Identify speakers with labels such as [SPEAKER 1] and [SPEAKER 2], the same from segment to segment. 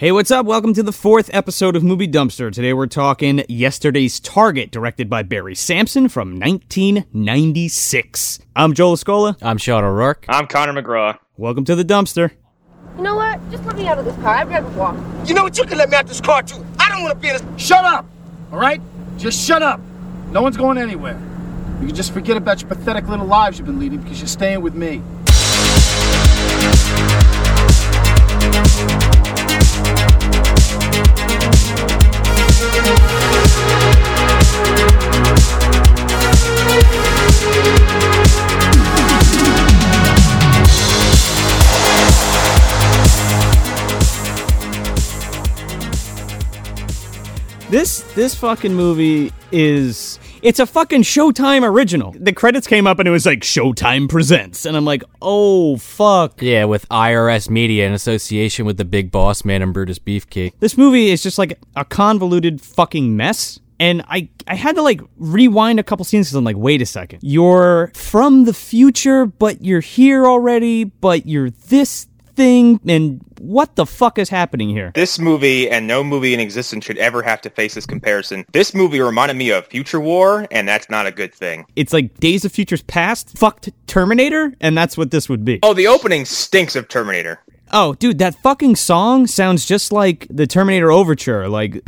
[SPEAKER 1] Hey, what's up? Welcome to the fourth episode of Movie Dumpster. Today we're talking Yesterday's Target, directed by Barry Samson from 1996. I'm Joel Escola.
[SPEAKER 2] I'm Sean O'Rourke.
[SPEAKER 3] I'm Connor McGraw.
[SPEAKER 1] Welcome to the dumpster.
[SPEAKER 4] You know what? Just let me out of this car. I'd rather walk.
[SPEAKER 5] You know what? You can let me out of this car too. I don't want to be in this.
[SPEAKER 6] Shut up! All right? Just shut up. No one's going anywhere. You can just forget about your pathetic little lives you've been leading because you're staying with me.
[SPEAKER 1] This this fucking movie is it's a fucking Showtime original. The credits came up and it was like Showtime presents and I'm like, "Oh fuck."
[SPEAKER 2] Yeah, with IRS Media in association with the Big Boss Man and Brutus Beefcake.
[SPEAKER 1] This movie is just like a convoluted fucking mess. And I, I had to like rewind a couple scenes because I'm like, wait a second. You're from the future, but you're here already, but you're this thing. And what the fuck is happening here?
[SPEAKER 3] This movie and no movie in existence should ever have to face this comparison. This movie reminded me of Future War, and that's not a good thing.
[SPEAKER 1] It's like Days of Futures Past fucked Terminator, and that's what this would be.
[SPEAKER 3] Oh, the opening stinks of Terminator.
[SPEAKER 1] Oh, dude, that fucking song sounds just like the Terminator Overture. Like.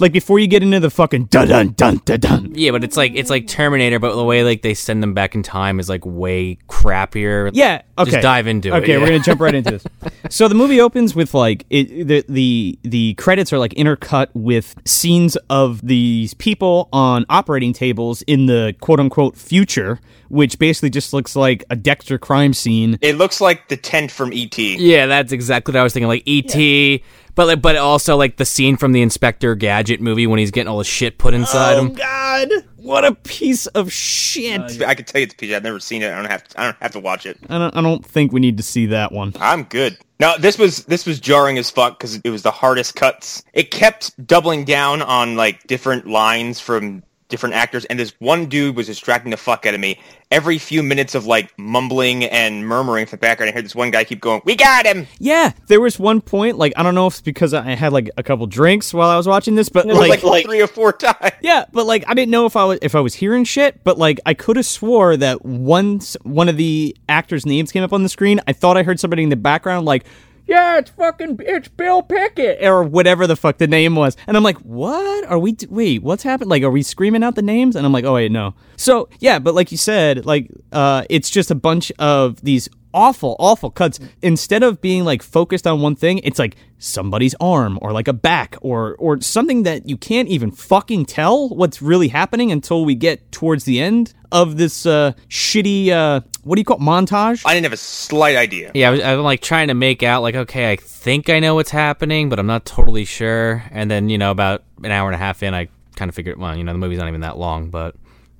[SPEAKER 1] Like before you get into the fucking dun dun dun dun dun.
[SPEAKER 2] Yeah, but it's like it's like Terminator, but the way like they send them back in time is like way crappier.
[SPEAKER 1] Yeah, okay.
[SPEAKER 2] Just dive into it.
[SPEAKER 1] Okay,
[SPEAKER 2] yeah.
[SPEAKER 1] we're gonna jump right into this. So the movie opens with like it, the the the credits are like intercut with scenes of these people on operating tables in the quote unquote future, which basically just looks like a Dexter crime scene.
[SPEAKER 3] It looks like the tent from E E.T.
[SPEAKER 2] Yeah, that's exactly what I was thinking. Like ET, but but also like the scene from the Inspector Gadget movie when he's getting all the shit put inside
[SPEAKER 1] Oh
[SPEAKER 2] him.
[SPEAKER 1] God! What a piece of shit!
[SPEAKER 3] Uh, I can tell you it's PG. I've never seen it. I don't have. To, I don't have to watch it.
[SPEAKER 1] I don't. I don't think we need to see that one.
[SPEAKER 3] I'm good. Now this was this was jarring as fuck because it was the hardest cuts. It kept doubling down on like different lines from different actors, and this one dude was distracting the fuck out of me. Every few minutes of like mumbling and murmuring from the background, I heard this one guy keep going, "We got him."
[SPEAKER 1] Yeah, there was one point like I don't know if it's because I had like a couple drinks while I was watching this, but
[SPEAKER 3] It was
[SPEAKER 1] like,
[SPEAKER 3] like, three or four times.
[SPEAKER 1] yeah, but like I didn't know if I was if I was hearing shit, but like I could have swore that once one of the actors' names came up on the screen, I thought I heard somebody in the background like. Yeah, it's fucking it's Bill Pickett or whatever the fuck the name was, and I'm like, what are we? Wait, what's happened? Like, are we screaming out the names? And I'm like, oh wait, no. So yeah, but like you said, like uh, it's just a bunch of these awful, awful cuts. Instead of being like focused on one thing, it's like somebody's arm or like a back or or something that you can't even fucking tell what's really happening until we get towards the end of this uh, shitty uh, what do you call it, montage?
[SPEAKER 3] I didn't have a slight idea.
[SPEAKER 2] Yeah, I was, I'm like trying to make out like okay, I think I know what's happening, but I'm not totally sure. And then you know about an hour and a half in, I kind of figured, well, you know, the movie's not even that long, but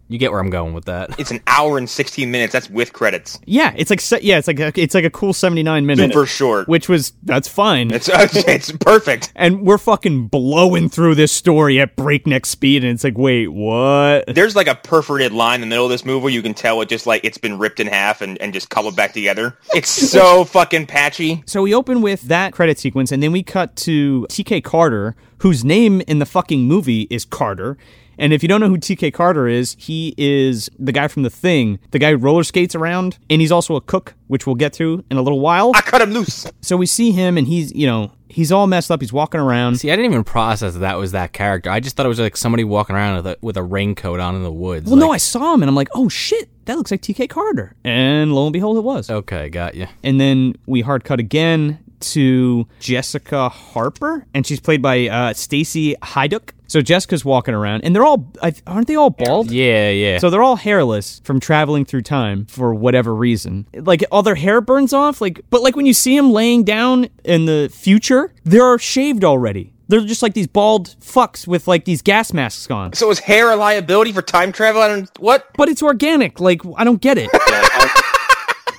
[SPEAKER 2] you get where I'm going with that.
[SPEAKER 3] It's an hour and sixteen minutes. That's with credits.
[SPEAKER 1] yeah, it's like se- yeah, it's like a, it's like a cool seventy nine minutes,
[SPEAKER 3] Super short.
[SPEAKER 1] which was that's fine.
[SPEAKER 3] It's it's perfect.
[SPEAKER 1] and we're fucking blowing through this story at breakneck speed, and it's like, wait, what?
[SPEAKER 3] There's like a perforated line in the middle of this movie where you can tell it just like it's been ripped in half and, and just cobbled back together. It's so fucking patchy.
[SPEAKER 1] So we open with that credit sequence, and then we cut to TK Carter, whose name in the fucking movie is Carter. And if you don't know who TK Carter is, he is the guy from The Thing, the guy who roller skates around, and he's also a cook, which we'll get to in a little while.
[SPEAKER 3] I cut him loose.
[SPEAKER 1] So we see him, and he's, you know, he's all messed up. He's walking around.
[SPEAKER 2] See, I didn't even process that, that was that character. I just thought it was like somebody walking around with a, with a raincoat on in the woods.
[SPEAKER 1] Well, no, I saw him, and I'm like, oh shit, that looks like TK Carter. And lo and behold, it was.
[SPEAKER 2] okay, got you.
[SPEAKER 1] And then we hard cut again to Jessica Harper, and she's played by uh, Stacy Haiduk. So Jessica's walking around, and they're all aren't they all bald?
[SPEAKER 2] Yeah, yeah.
[SPEAKER 1] So they're all hairless from traveling through time for whatever reason. Like all their hair burns off, like but like when you see them laying down in the future, they're shaved already. They're just like these bald fucks with like these gas masks on.
[SPEAKER 3] So is hair a liability for time travel? I don't what?
[SPEAKER 1] But it's organic. Like I don't get it.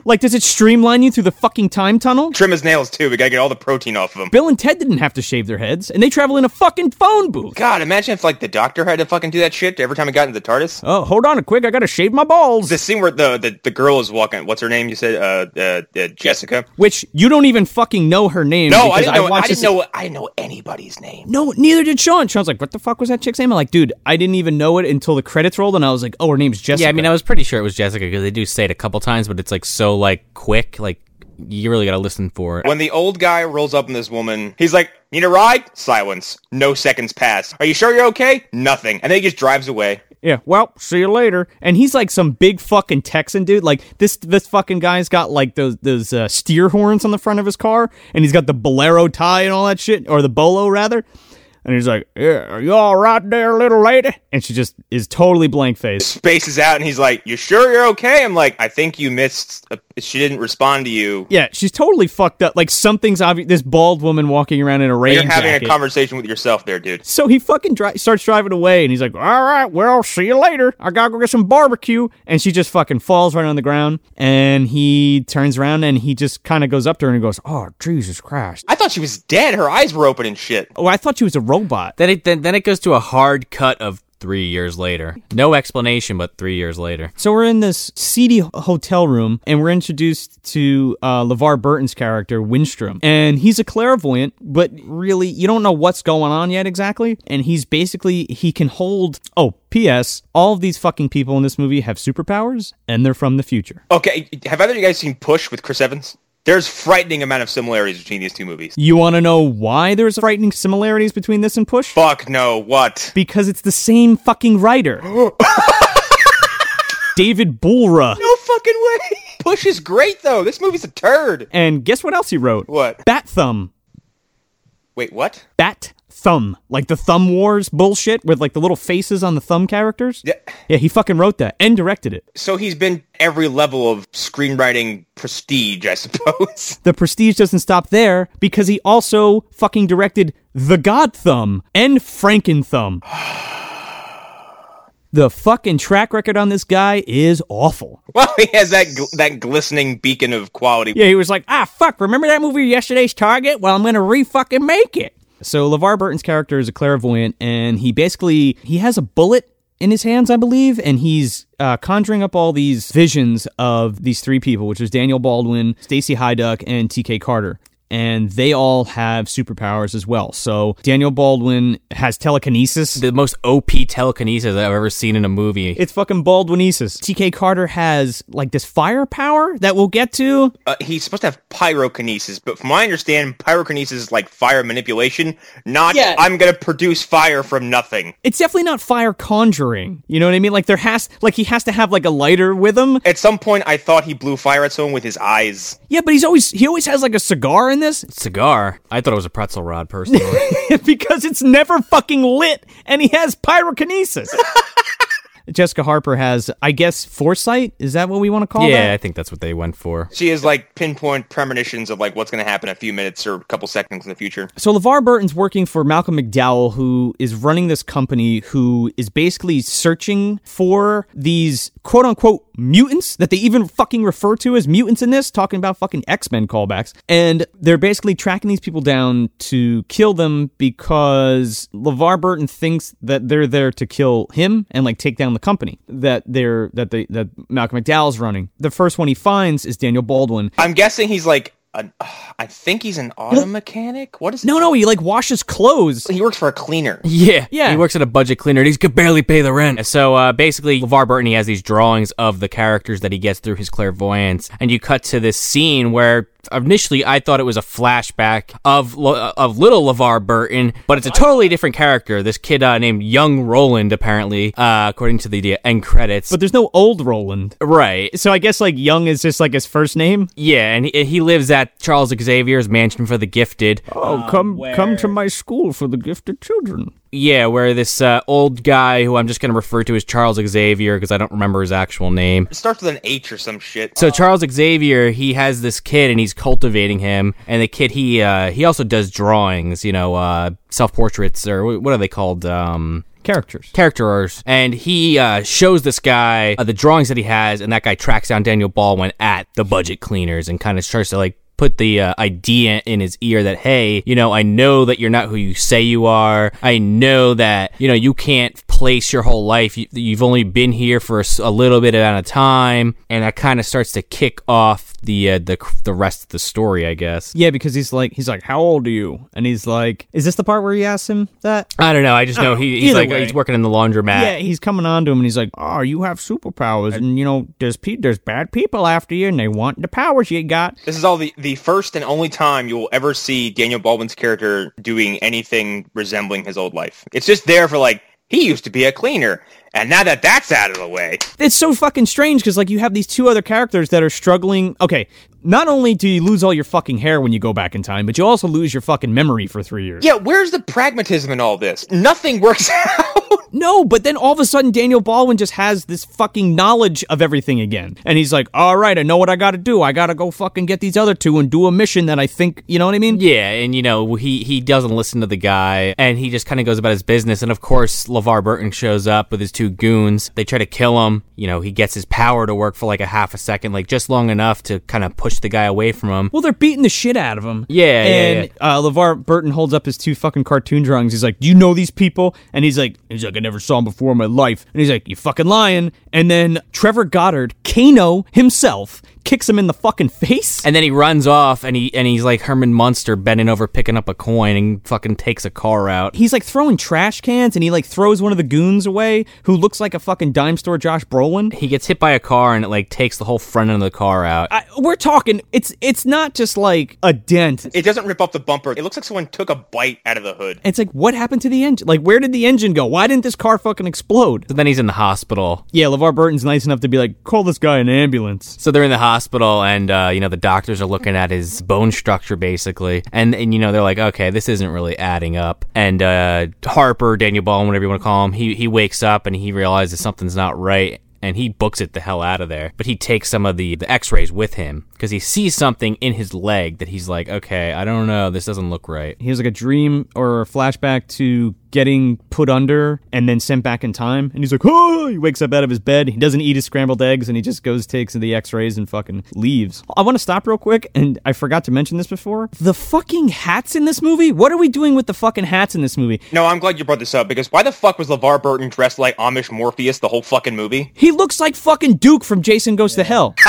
[SPEAKER 1] Like, does it streamline you through the fucking time tunnel?
[SPEAKER 3] Trim his nails too. We gotta get all the protein off of him.
[SPEAKER 1] Bill and Ted didn't have to shave their heads, and they travel in a fucking phone booth.
[SPEAKER 3] God, imagine if like the doctor had to fucking do that shit every time he got into the TARDIS.
[SPEAKER 1] Oh, hold on a quick, I gotta shave my balls.
[SPEAKER 3] The scene where the, the the girl is walking. What's her name? You said uh, uh, uh Jessica.
[SPEAKER 1] Which you don't even fucking know her name.
[SPEAKER 3] No, I
[SPEAKER 1] because
[SPEAKER 3] didn't know. I,
[SPEAKER 1] watched
[SPEAKER 3] didn't know. I didn't know anybody's name.
[SPEAKER 1] No, neither did Sean. Sean's like, what the fuck was that chick's name? I'm like, dude, I didn't even know it until the credits rolled, and I was like, oh, her name's Jessica.
[SPEAKER 2] Yeah, I mean, I was pretty sure it was Jessica because they do say it a couple times, but it's like so like quick, like you really got to listen for it.
[SPEAKER 3] When the old guy rolls up on this woman, he's like, "Need a ride?" Silence. No seconds pass. Are you sure you're okay? Nothing. And then he just drives away.
[SPEAKER 1] Yeah, well, see you later. And he's like some big fucking Texan dude. Like this, this fucking guy's got like those those uh, steer horns on the front of his car, and he's got the bolero tie and all that shit, or the bolo rather. And he's like, "Yeah, are you all right there, little lady?" And she just is totally blank faced.
[SPEAKER 3] Spaces out, and he's like, "You sure you're okay?" I'm like, "I think you missed. A- she didn't respond to you."
[SPEAKER 1] Yeah, she's totally fucked up. Like something's obvious. This bald woman walking around in a rain
[SPEAKER 3] You're having
[SPEAKER 1] jacket.
[SPEAKER 3] a conversation with yourself there, dude.
[SPEAKER 1] So he fucking dri- starts driving away, and he's like, "All right, well, see you later. I gotta go get some barbecue." And she just fucking falls right on the ground, and he turns around and he just kind of goes up to her and goes, "Oh, Jesus Christ!
[SPEAKER 3] I thought she was dead. Her eyes were open and shit.
[SPEAKER 1] Oh, I thought she was a robot."
[SPEAKER 2] Then it then, then it goes to a hard cut of three years later. No explanation, but three years later.
[SPEAKER 1] So we're in this seedy hotel room, and we're introduced to uh, LeVar Burton's character, Winstrom. And he's a clairvoyant, but really, you don't know what's going on yet exactly. And he's basically, he can hold. Oh, P.S. All of these fucking people in this movie have superpowers, and they're from the future.
[SPEAKER 3] Okay, have either of you guys seen Push with Chris Evans? There's frightening amount of similarities between these two movies.
[SPEAKER 1] You want to know why there's frightening similarities between this and Push?
[SPEAKER 3] Fuck no, what?
[SPEAKER 1] Because it's the same fucking writer. David Bourla.
[SPEAKER 3] No fucking way. Push is great though. This movie's a turd.
[SPEAKER 1] And guess what else he wrote?
[SPEAKER 3] What?
[SPEAKER 1] Bat Thumb.
[SPEAKER 3] Wait, what?
[SPEAKER 1] Bat Thumb. Like the Thumb Wars bullshit with like the little faces on the thumb characters.
[SPEAKER 3] Yeah.
[SPEAKER 1] Yeah, he fucking wrote that and directed it.
[SPEAKER 3] So he's been every level of screenwriting prestige, I suppose.
[SPEAKER 1] The prestige doesn't stop there because he also fucking directed The God Thumb and Franken Thumb. The fucking track record on this guy is awful.
[SPEAKER 3] Well, he has that gl- that glistening beacon of quality.
[SPEAKER 1] Yeah, he was like, ah, fuck, remember that movie Yesterday's Target? Well, I'm gonna re-fucking make it. So LeVar Burton's character is a clairvoyant, and he basically, he has a bullet in his hands, I believe, and he's uh, conjuring up all these visions of these three people, which is Daniel Baldwin, Stacy Haiduk, and T.K. Carter. And they all have superpowers as well. So Daniel Baldwin has telekinesis.
[SPEAKER 2] The most OP telekinesis I've ever seen in a movie.
[SPEAKER 1] It's fucking Baldwinesis. T.K. Carter has like this firepower that we'll get to.
[SPEAKER 3] Uh, he's supposed to have pyrokinesis, but from my understanding, pyrokinesis is like fire manipulation, not
[SPEAKER 1] Yeah.
[SPEAKER 3] I'm gonna produce fire from nothing.
[SPEAKER 1] it's definitely not fire conjuring. You know what I mean? Like there has like he has to have like a lighter with him.
[SPEAKER 3] At some point, I thought he blew fire at someone with his eyes.
[SPEAKER 1] Yeah, but he's always he always has like a cigar in this
[SPEAKER 2] Cigar. I thought it was a pretzel rod, personally.
[SPEAKER 1] because it's never fucking lit and he has pyrokinesis. Jessica Harper has, I guess, foresight. Is that what we want to call it?
[SPEAKER 2] yeah, I think that's what they went for.
[SPEAKER 3] She has like pinpoint premonitions of like what's gonna happen a few minutes or a couple seconds in the future.
[SPEAKER 1] So LeVar Burton's working for Malcolm McDowell, who is running this company who is basically searching for these quote unquote mutants that they even fucking refer to as mutants in this, talking about fucking X Men callbacks. And they're basically tracking these people down to kill them because LeVar Burton thinks that they're there to kill him and like take down the company that they're that they that Malcolm McDowell's running. The first one he finds is Daniel Baldwin.
[SPEAKER 3] I'm guessing he's like, an, I think he's an auto mechanic. What is?
[SPEAKER 1] No, no, he like washes clothes.
[SPEAKER 3] he works for a cleaner.
[SPEAKER 2] Yeah,
[SPEAKER 1] Yeah.
[SPEAKER 2] He works at a budget cleaner. and He could barely pay the rent. So uh, basically, LeVar Burton he has these drawings of the characters that he gets through his clairvoyance, and you cut to this scene where initially I thought it was a flashback of of little LeVar Burton, but it's a totally different character. This kid uh, named Young Roland, apparently, uh, according to the end credits.
[SPEAKER 1] But there's no old Roland.
[SPEAKER 2] right.
[SPEAKER 1] So I guess like Young is just like his first name.
[SPEAKER 2] Yeah, and he, he lives at Charles Xavier's mansion for the gifted.
[SPEAKER 1] Oh, come come to my school for the gifted children.
[SPEAKER 2] Yeah, where this uh, old guy, who I'm just going to refer to as Charles Xavier because I don't remember his actual name.
[SPEAKER 3] It starts with an H or some shit.
[SPEAKER 2] So Charles Xavier, he has this kid and he's cultivating him, and the kid he uh, he also does drawings, you know, uh, self portraits or what are they called? Um,
[SPEAKER 1] characters.
[SPEAKER 2] characters, and he uh, shows this guy uh, the drawings that he has, and that guy tracks down Daniel Baldwin at the budget cleaners and kind of starts to like put the uh, idea in his ear that hey you know i know that you're not who you say you are. I know that you know you can't place your whole life. You, you've only been here for a little bit amount of time. And that kind of starts to kick off the uh, the the rest of the story i guess
[SPEAKER 1] Yeah, because he's like, he's like, how old are you? And he's like, is this the part where he asks him that?
[SPEAKER 2] i don't know i just know he, he's like
[SPEAKER 1] way.
[SPEAKER 2] he's working in the laundromat
[SPEAKER 1] Yeah, he's coming on to him and he's like, "Oh, you have superpowers, and you know, there's pe- there's bad people after you, and they want the powers you got."
[SPEAKER 3] This is all the, the first and only time you will ever see Daniel Baldwin's character doing anything resembling his old life. It's just there for like, he used to be a cleaner, and now that that's out of the way,
[SPEAKER 1] It's so fucking strange because like you have these two other characters that are struggling. Okay, not only do you lose all your fucking hair when you go back in time, but you also lose your fucking memory for three years.
[SPEAKER 3] yeah, where's the pragmatism in all this? Nothing works out.
[SPEAKER 1] No, but then all of a sudden Daniel Baldwin just has this fucking knowledge of everything again. And he's like, all right, I know what I gotta do. I gotta go fucking get these other two and do a mission that I think, you know what I mean?
[SPEAKER 2] Yeah, and you know he he doesn't listen to the guy, and he just kind of goes about his business. And of course, LeVar Burton shows up with his two goons. They try to kill him. You know, he gets his power to work for like a half a second, like just long enough to kind of push the guy away from him.
[SPEAKER 1] Well, they're beating the shit out of him.
[SPEAKER 2] Yeah, yeah,
[SPEAKER 1] and uh, LeVar Burton holds up his two fucking cartoon drawings. He's like, "Do you know these people?" And he's like, "He's like, I never saw him before in my life." And he's like, "You fucking lying." And then Trevor Goddard, Kano himself, kicks him in the fucking face.
[SPEAKER 2] And then he runs off, and he and he's like Herman Munster bending over picking up a coin, and fucking takes a car out.
[SPEAKER 1] He's like throwing trash cans, and he like throws one of the goons away, who looks like a fucking dime store Josh Brolin.
[SPEAKER 2] He gets hit by a car, and it like takes the whole front end of the car out.
[SPEAKER 1] I, we're talking. It's it's not just like a dent.
[SPEAKER 3] It doesn't rip off the bumper. It looks like someone took a bite out of the hood.
[SPEAKER 1] It's like, what happened to the engine? Like, where did the engine go? Why didn't this car fucking explode?
[SPEAKER 2] So then he's in the hospital.
[SPEAKER 1] Yeah, LeVar Burton's nice enough to be like, call this guy an ambulance.
[SPEAKER 2] So they're in the hospital, and uh, you know the doctors are looking at his bone structure basically, and and you know they're like, okay, this isn't really adding up. And uh, Harper, Daniel Baldwin, whatever you want to call him, he he wakes up and he realizes something's not right. And he books it the hell out of there. But he takes some of the, the x rays with him because he sees something in his leg that he's like, okay, I don't know. This doesn't look right.
[SPEAKER 1] He has like a dream or a flashback to getting put under and then sent back in time. And he's like, oh, he wakes up out of his bed. He doesn't eat his scrambled eggs and he just goes, takes the x rays and fucking leaves. I want to stop real quick. And I forgot to mention this before. The fucking hats in this movie? What are we doing with the fucking hats in this movie?
[SPEAKER 3] No, I'm glad you brought this up because why the fuck was LeVar Burton dressed like Amish Morpheus the whole fucking movie?
[SPEAKER 1] He looks like fucking Duke from Jason Goes to Hell.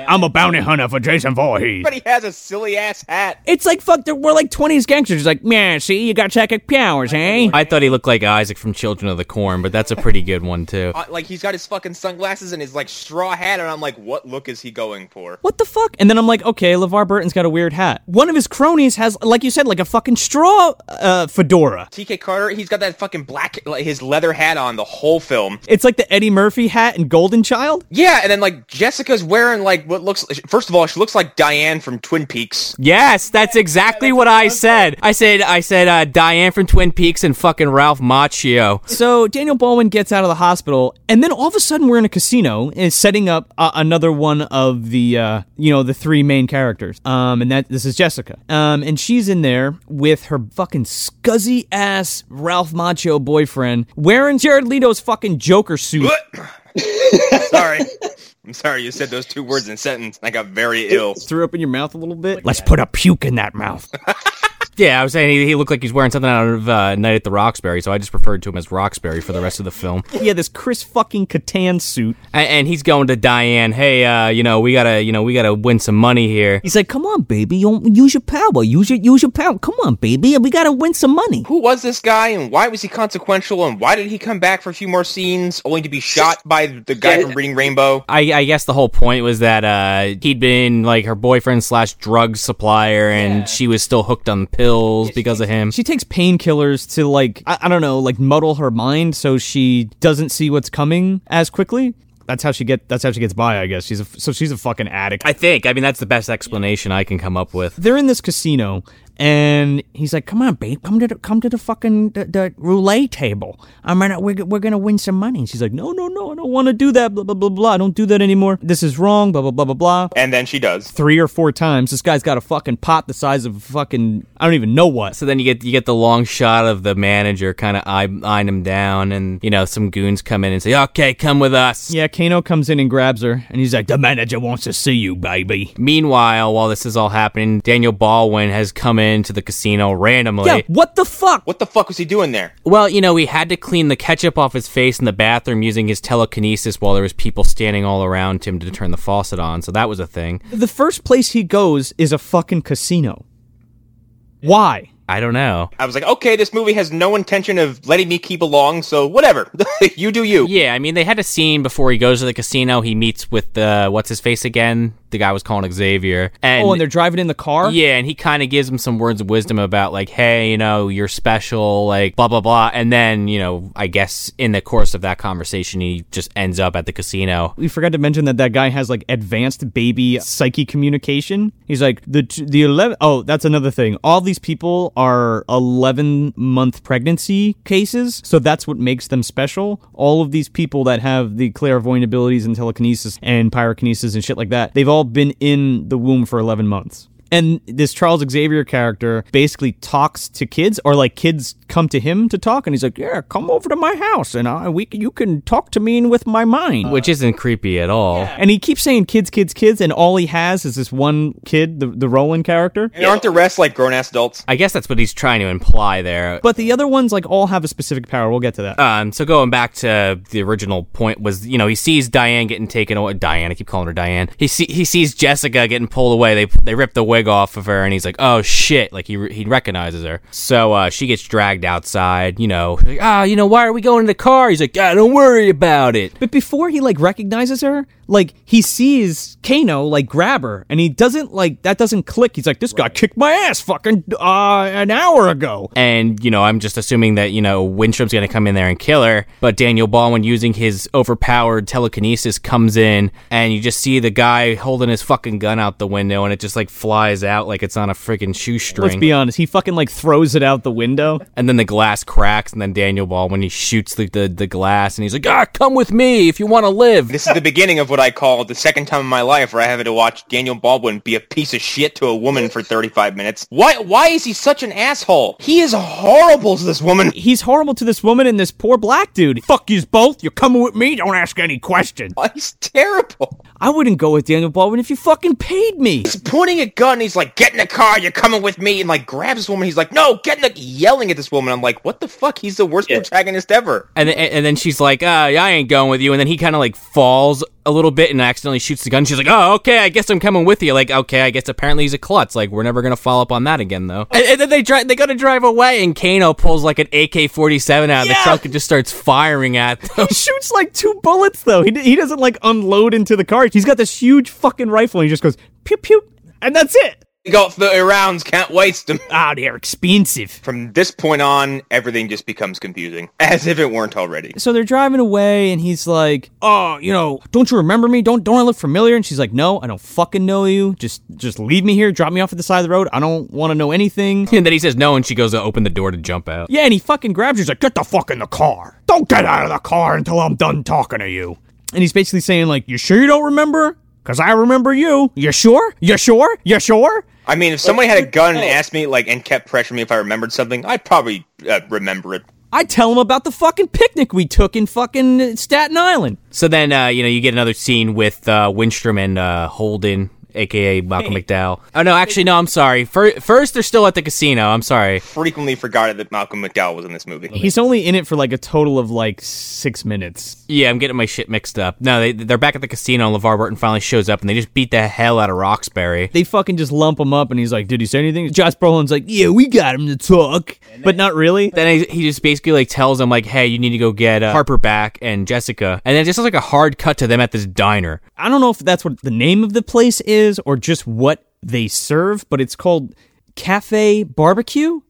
[SPEAKER 1] I'm a bounty hunter for Jason Voorhees.
[SPEAKER 3] But he has a silly ass hat.
[SPEAKER 1] It's like fuck. We're like 20s gangsters. He's like, man, see, you got psychic powers,
[SPEAKER 2] I thought he looked like Isaac from Children of the Corn, but that's a pretty good one too.
[SPEAKER 3] Uh, like he's got his fucking sunglasses and his like straw hat, and I'm like, what look is he going for?
[SPEAKER 1] What the fuck? And then I'm like, okay, LeVar Burton's got a weird hat. One of his cronies has, like you said, like a fucking straw uh, fedora.
[SPEAKER 3] TK Carter, he's got that fucking black, like his leather hat on the whole film.
[SPEAKER 1] It's like the Eddie Murphy hat in Golden Child.
[SPEAKER 3] Yeah, and then like Jessica's wearing like what looks. First of all, she looks like Diane from Twin Peaks.
[SPEAKER 2] Yes, that's exactly what I said. I said I said uh, Diane from Twin Peaks and fucking Ralph Macchio.
[SPEAKER 1] So Daniel Baldwin gets out of the hospital, and then all of a sudden we're in a casino and setting up uh, another one of the, uh, you know, the three main characters. Um, and that this is Jessica. Um, and she's in there with her fucking scuzzy ass Ralph Macchio boyfriend wearing Jared Leto's fucking Joker suit.
[SPEAKER 3] sorry, I'm sorry. You said those two words in a sentence. and I got very ill.
[SPEAKER 1] Threw up in your mouth a little bit. Let's put a puke in that mouth.
[SPEAKER 2] Yeah, I was saying he, he looked like he's wearing something out of uh, Night at the Roxbury, so I just referred to him as Roxbury for the rest of the film.
[SPEAKER 1] yeah, this Chris fucking Kattan suit.
[SPEAKER 2] And, and he's going to Diane. Hey, uh, you know we gotta, you know we gotta win some money here.
[SPEAKER 1] He's like, "Come on, baby, you use your power. Use your use your power. Come on, baby, we gotta win some money."
[SPEAKER 3] Who was this guy, and why was he consequential, and why did he come back for a few more scenes, only to be shot by the guy from Reading Rainbow?
[SPEAKER 2] I, I guess the whole point was that uh, he'd been like her boyfriend slash drug supplier, and she was still hooked on the pills because of him.
[SPEAKER 1] She takes painkillers to like I, I don't know, like muddle her mind so she doesn't see what's coming as quickly. That's how she get. That's how she gets by, I guess. She's a, so she's a fucking addict.
[SPEAKER 2] I think. I mean, that's the best explanation I can come up with.
[SPEAKER 1] They're in this casino, and he's like, "Come on, babe, come to the come to the fucking the, the roulette table. I'm gonna we're, we're gonna win some money." And she's like, "No, no, no, I don't want to do that. Blah blah blah blah. I don't do that anymore. This is wrong. Blah blah blah blah blah."
[SPEAKER 3] And then she does.
[SPEAKER 1] Three or four times, this guy's got a fucking pot the size of a fucking I don't even know what.
[SPEAKER 2] So then you get you get the long shot of the manager kind of eyeing him down, and you know some goons come in and say, "Okay, come with us."
[SPEAKER 1] Yeah, Kano comes in and grabs her, and he's like, "The manager wants to see you, baby."
[SPEAKER 2] Meanwhile, while this is all happening, Daniel Baldwin has come into the casino randomly.
[SPEAKER 1] Yeah, what the fuck?
[SPEAKER 3] What the fuck was he doing there?
[SPEAKER 2] Well, you know, he had to clean the ketchup off his face in the bathroom using his telekinesis while there was people standing all around him to turn the faucet on. So that was a thing.
[SPEAKER 1] The first place he goes is a fucking casino. Why?
[SPEAKER 2] I don't know.
[SPEAKER 3] I was like, okay, this movie has no intention of letting me keep along, so whatever. you do you.
[SPEAKER 2] Yeah, I mean, they had a scene before he goes to the casino. He meets with the what's his face again? The guy was calling Xavier. And
[SPEAKER 1] oh, and they're driving in the car.
[SPEAKER 2] Yeah, and he kind of gives him some words of wisdom about like, hey, you know, you're special, like blah blah blah. And then, you know, I guess in the course of that conversation, he just ends up at the casino.
[SPEAKER 1] We forgot to mention that that guy has like advanced baby psyche communication. He's like the the eleven. Oh, that's another thing. All these people are eleven month pregnancy cases, so that's what makes them special. All of these people that have the clairvoyant abilities and telekinesis and pyrokinesis and shit like that, they've all been in the womb for 11 months. And this Charles Xavier character basically talks to kids, or like kids come to him to talk, and he's like, "Yeah, come over to my house, and I, we you can talk to me with my mind."
[SPEAKER 2] Which isn't creepy at all.
[SPEAKER 1] And he keeps saying "kids, kids, kids," and all he has is this one kid, the the Roland character.
[SPEAKER 3] And aren't the rest like grown ass adults?
[SPEAKER 2] I guess that's what he's trying to imply there.
[SPEAKER 1] But the other ones like all have a specific power. We'll get to that.
[SPEAKER 2] Um, so going back to the original point was, you know, he sees Diane getting taken away. Diane, I keep calling her Diane. He see, he sees Jessica getting pulled away. They they rip the wig off of her, and he's like, "Oh shit!" Like he he recognizes her. So uh, she gets dragged outside. You know, like, ah, you know, why are we going in the car? He's like, ah, don't worry about it.
[SPEAKER 1] But before he like recognizes her, like he sees Kano like grab her, and he doesn't like that doesn't click. He's like, "This guy kicked my ass fucking uh, an hour ago."
[SPEAKER 2] And you know, I'm just assuming that you know Winstrom's gonna come in there and kill her. But Daniel Baldwin, using his overpowered telekinesis, comes in, and you just see the guy holding his fucking gun out the window, and it just like flies out like it's on a freaking shoestring.
[SPEAKER 1] Let's be honest, he fucking like throws it out the window.
[SPEAKER 2] and then the glass cracks, and then Daniel Baldwin he shoots the, the, the glass, and he's like, "Ah, come with me if you want to live."
[SPEAKER 3] This is the beginning of what I call the second time in my life where I have to watch Daniel Baldwin be a piece of shit to a woman for 35 minutes. Why why is he such an asshole? He is horrible to this woman.
[SPEAKER 1] He's horrible to this woman and this poor black dude. Fuck yous both. You're coming with me. Don't ask any questions.
[SPEAKER 3] He's terrible.
[SPEAKER 1] I wouldn't go with Daniel Baldwin if you fucking paid me.
[SPEAKER 3] He's pointing a gun. He's like, "Get in the car. You're coming with me." And like grabs this woman. He's like, "No, get in the." Yelling at this woman. I'm like, "What the fuck? He's the worst protagonist ever."
[SPEAKER 2] And then, and then she's like, uh, I ain't going with you. And then he kind of like falls a little bit and accidentally shoots the gun. She's like, oh, okay, I guess I'm coming with you. Like, okay, I guess apparently he's a klutz. Like, we're never gonna follow up on that again, though. And, and then they drive, they gotta drive away, and Kano pulls like an AK-47 out of the trunk and just starts firing at them.
[SPEAKER 1] He shoots like two bullets though. He, he doesn't like unload into the car. He's got this huge fucking rifle and he just goes pew pew, and that's it.
[SPEAKER 3] We got 30 rounds. Can't waste them.
[SPEAKER 1] Ah, they're expensive.
[SPEAKER 3] From this point on, everything just becomes confusing, as if it weren't already.
[SPEAKER 1] So they're driving away, and he's like, "Oh, you know, don't you remember me? Don't don't I look familiar?" And she's like, "No, I don't fucking know you. Just just leave me here. Drop me off at the side of the road. I don't want to know anything."
[SPEAKER 2] and then he says no, and she goes to open the door to jump out.
[SPEAKER 1] Yeah, and he fucking grabs her. He's like, "Get the fuck in the car. Don't get out of the car until I'm done talking to you." And he's basically saying like, "You sure you don't remember? Cause I remember you. You sure? You sure? You sure?"
[SPEAKER 3] I mean, if somebody had a gun and asked me, like, and kept pressuring me if I remembered something, I'd probably uh, remember it.
[SPEAKER 1] I tell him about the fucking picnic we took in fucking Staten Island.
[SPEAKER 2] So then, uh, you know, you get another scene with uh, Winstrom and uh, Holden, aka Malcolm McDowell. Oh no, actually, no, I'm sorry. Fir- First, they're still at the casino. I'm sorry.
[SPEAKER 3] Frequently forgot that Malcolm McDowell was in this movie.
[SPEAKER 1] He's only in it for like a total of like six minutes.
[SPEAKER 2] Yeah, I'm getting my shit mixed up. No, they, they're back at the casino, and LeVar Burton finally shows up, and they just beat the hell out of Roxbury.
[SPEAKER 1] They fucking just lump him up, and he's like, "Did he say anything?" Josh Brolin's like, "Yeah, we got him to talk, but not really."
[SPEAKER 2] Then he, he just basically like tells him like, "Hey, you need to go get uh, Harper back and Jessica," and then it just looks like a hard cut to them at this diner.
[SPEAKER 1] I don't know if that's what the name of the place is or just what they serve, but it's called Cafe Barbecue.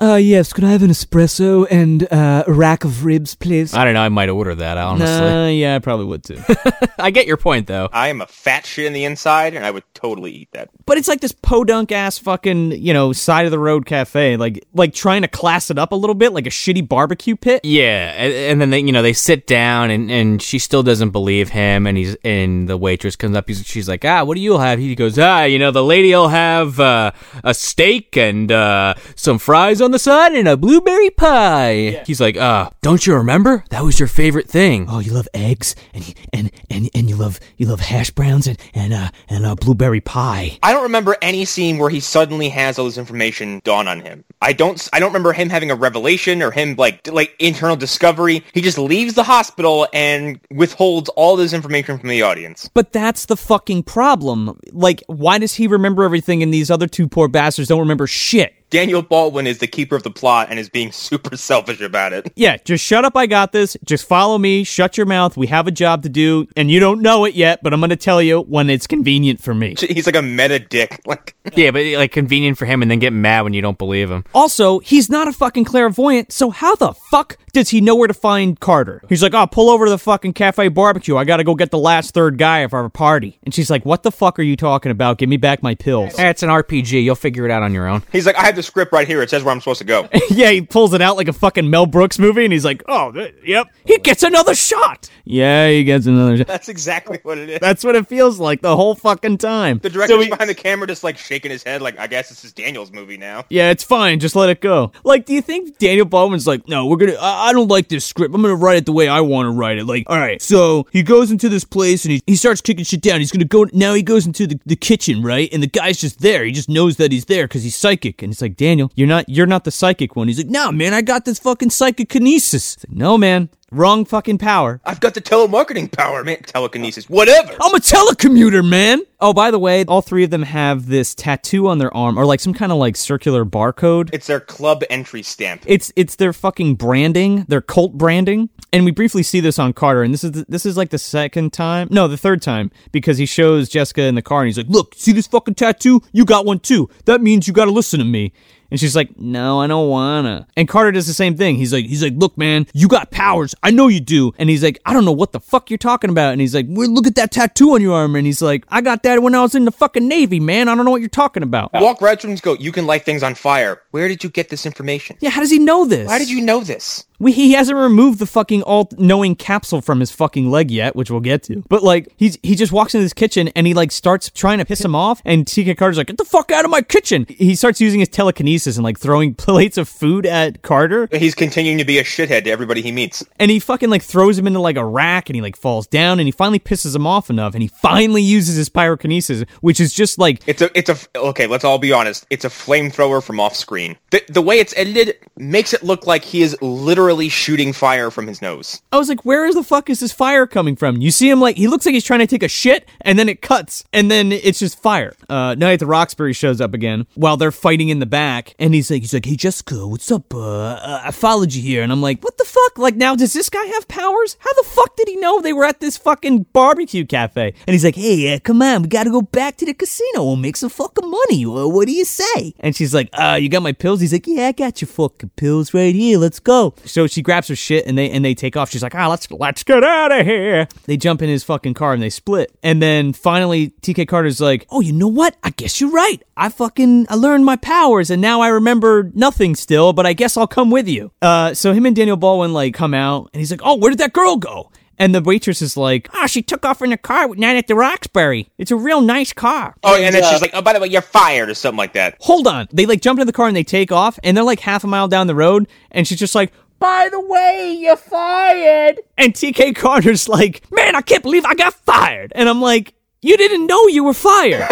[SPEAKER 1] Uh, yes, could I have an espresso and uh, a rack of ribs, please?
[SPEAKER 2] I don't know. I might order that, honestly.
[SPEAKER 1] Nah, yeah, I probably would too.
[SPEAKER 2] I get your point, though.
[SPEAKER 3] I am a fat shit in the inside, and I would totally eat that.
[SPEAKER 1] but it's like this podunk ass fucking, you know, side of the road cafe, like like trying to class it up a little bit, like a shitty barbecue pit.
[SPEAKER 2] Yeah, and, and then they, you know, they sit down, and, and she still doesn't believe him, and he's and the waitress comes up, he's, she's like, ah, what do you have? He goes, ah, you know, the lady'll have uh, a steak and uh, some fries on the side and a blueberry pie. He's like, uh, don't you remember? That was your favorite thing.
[SPEAKER 1] Oh, you love eggs and and and and you love you love hash browns and and uh and uh, blueberry pie.
[SPEAKER 3] I don't remember any scene where he suddenly has all this information dawn on him. I don't. I don't remember him having a revelation or him like like internal discovery. He just leaves the hospital and withholds all this information from the audience.
[SPEAKER 1] But that's the fucking problem. Like, why does he remember everything and these other two poor bastards don't remember shit?
[SPEAKER 3] Daniel Baldwin is the keeper of the plot and is being super selfish about it.
[SPEAKER 1] Yeah, just shut up. I got this. Just follow me. Shut your mouth. We have a job to do, and you don't know it yet, but I'm going to tell you when it's convenient for me.
[SPEAKER 3] He's like a meta dick. Like
[SPEAKER 2] Yeah, but like convenient for him, and then get mad when you don't believe him.
[SPEAKER 1] Also, he's not a fucking clairvoyant, so how the fuck does he know where to find Carter? He's like, oh, pull over to the fucking cafe barbecue. I gotta go get the last third guy of our party. And she's like, what the fuck are you talking about? Give me back my pills.
[SPEAKER 2] Eh, it's an RPG. You'll figure it out on your own.
[SPEAKER 3] he's like, I have the script right here. It says where I'm supposed to go.
[SPEAKER 1] yeah, he pulls it out like a fucking Mel Brooks movie, and he's like, oh, th- yep. He gets another shot. Yeah, he gets another shot.
[SPEAKER 3] That's exactly what it is.
[SPEAKER 1] That's what it feels like the whole fucking time.
[SPEAKER 3] The director's
[SPEAKER 1] So he-
[SPEAKER 3] behind the camera just like shaking his head like, I guess this is Daniel's movie now.
[SPEAKER 1] Yeah, it's fine. Just let it go. Like, do you think Daniel Bowman's like, no, we're gonna, I, I don't like this script. I'm gonna write it the way I want to write it. Like, all right, so he goes into this place and he, he starts kicking shit down. He's gonna go, now he goes into the, the kitchen, right? And the guy's just there. He just knows that he's there because he's psychic. And it's like, Daniel, you're not, you're not the psychic one. He's like, no, man, I got this fucking psychokinesis. Like, no, man. Wrong fucking power.
[SPEAKER 3] I've got the telemarketing power, man. Telekinesis, whatever.
[SPEAKER 1] I'm a telecommuter, man. Oh, by the way, all three of them have this tattoo on their arm or like some kind of like circular barcode.
[SPEAKER 3] It's their club entry stamp.
[SPEAKER 1] It's it's their fucking branding, their cult branding, and we briefly see this on Carter. And this is this is like the second time, no, the third time, because he shows Jessica in the car and he's like, "Look, see this fucking tattoo? You got one too. That means you got to listen to me." And she's like, "No, I don't wanna." And Carter does the same thing. He's like, "He's like, look, man, you got powers. I know you do." And he's like, "I don't know what the fuck you're talking about." And he's like, well, "Look at that tattoo on your arm." And he's like, "I got that when I was in the fucking navy, man. I don't know what you're talking about."
[SPEAKER 3] Walk right through and go, you can light things on fire. Where did you get this information?
[SPEAKER 1] Yeah, how does he know this?
[SPEAKER 3] Why did you know this?
[SPEAKER 1] We, he hasn't removed the fucking all-knowing capsule from his fucking leg yet, which we'll get to. But like, he's he just walks into this kitchen and he like starts trying to piss him off, and TK Carter's like, "Get the fuck out of my kitchen!" He starts using his telekinesis and like throwing plates of food at Carter,
[SPEAKER 3] He's continuing to be a shithead to everybody he meets.
[SPEAKER 1] and he fucking like throws him into like a rack, and he like falls down, and he finally pisses him off enough, and he finally uses his pyrokinesis, which is just like
[SPEAKER 3] It's a, it's a, okay, let's all be honest. It's a flamethrower from off screen. The, the way it's edited makes it look like he is literally shooting fire from his nose.
[SPEAKER 1] I was like, where is the fuck is this fire coming from? You see him like he looks like he's trying to take a shit, and then it cuts, and then it's just fire. Uh, Night at the Roxbury shows up again while they're fighting in the back, and he's like, he's like, hey Jessica, what's up? Uh, uh, I followed you here, and I'm like, what the fuck? Like now, does this guy have powers? How the fuck did he know they were at this fucking barbecue cafe? And he's like, hey, uh, come on, we gotta go back to the casino. We'll make some fucking money. Uh, what do you say? And she's like, uh, you got my pills? He's like, yeah, I got your fucking pills right here. Let's go. So she grabs her shit and they and they take off. She's like, ah, let's let's get out of here. They jump in his fucking car and they split. And then finally, TK Carter's like, oh, you know what? I guess you're right. I fucking I learned my powers and now I remember nothing still. But I guess I'll come with you. Uh, so him and Daniel Baldwin like come out and he's like, oh, where did that girl go? And the waitress is like, ah, she took off in a car with Night at the Roxbury. It's a real nice car.
[SPEAKER 3] Oh, and then she's like, oh, by the way, you're fired or something like that.
[SPEAKER 1] hold on. They like jump into the car and they take off, and they're like half a mile down the road, and she's just like, by the way, you're fired. And TK Carter's like, man, I can't believe I got fired. And I'm like, you didn't know you were fired.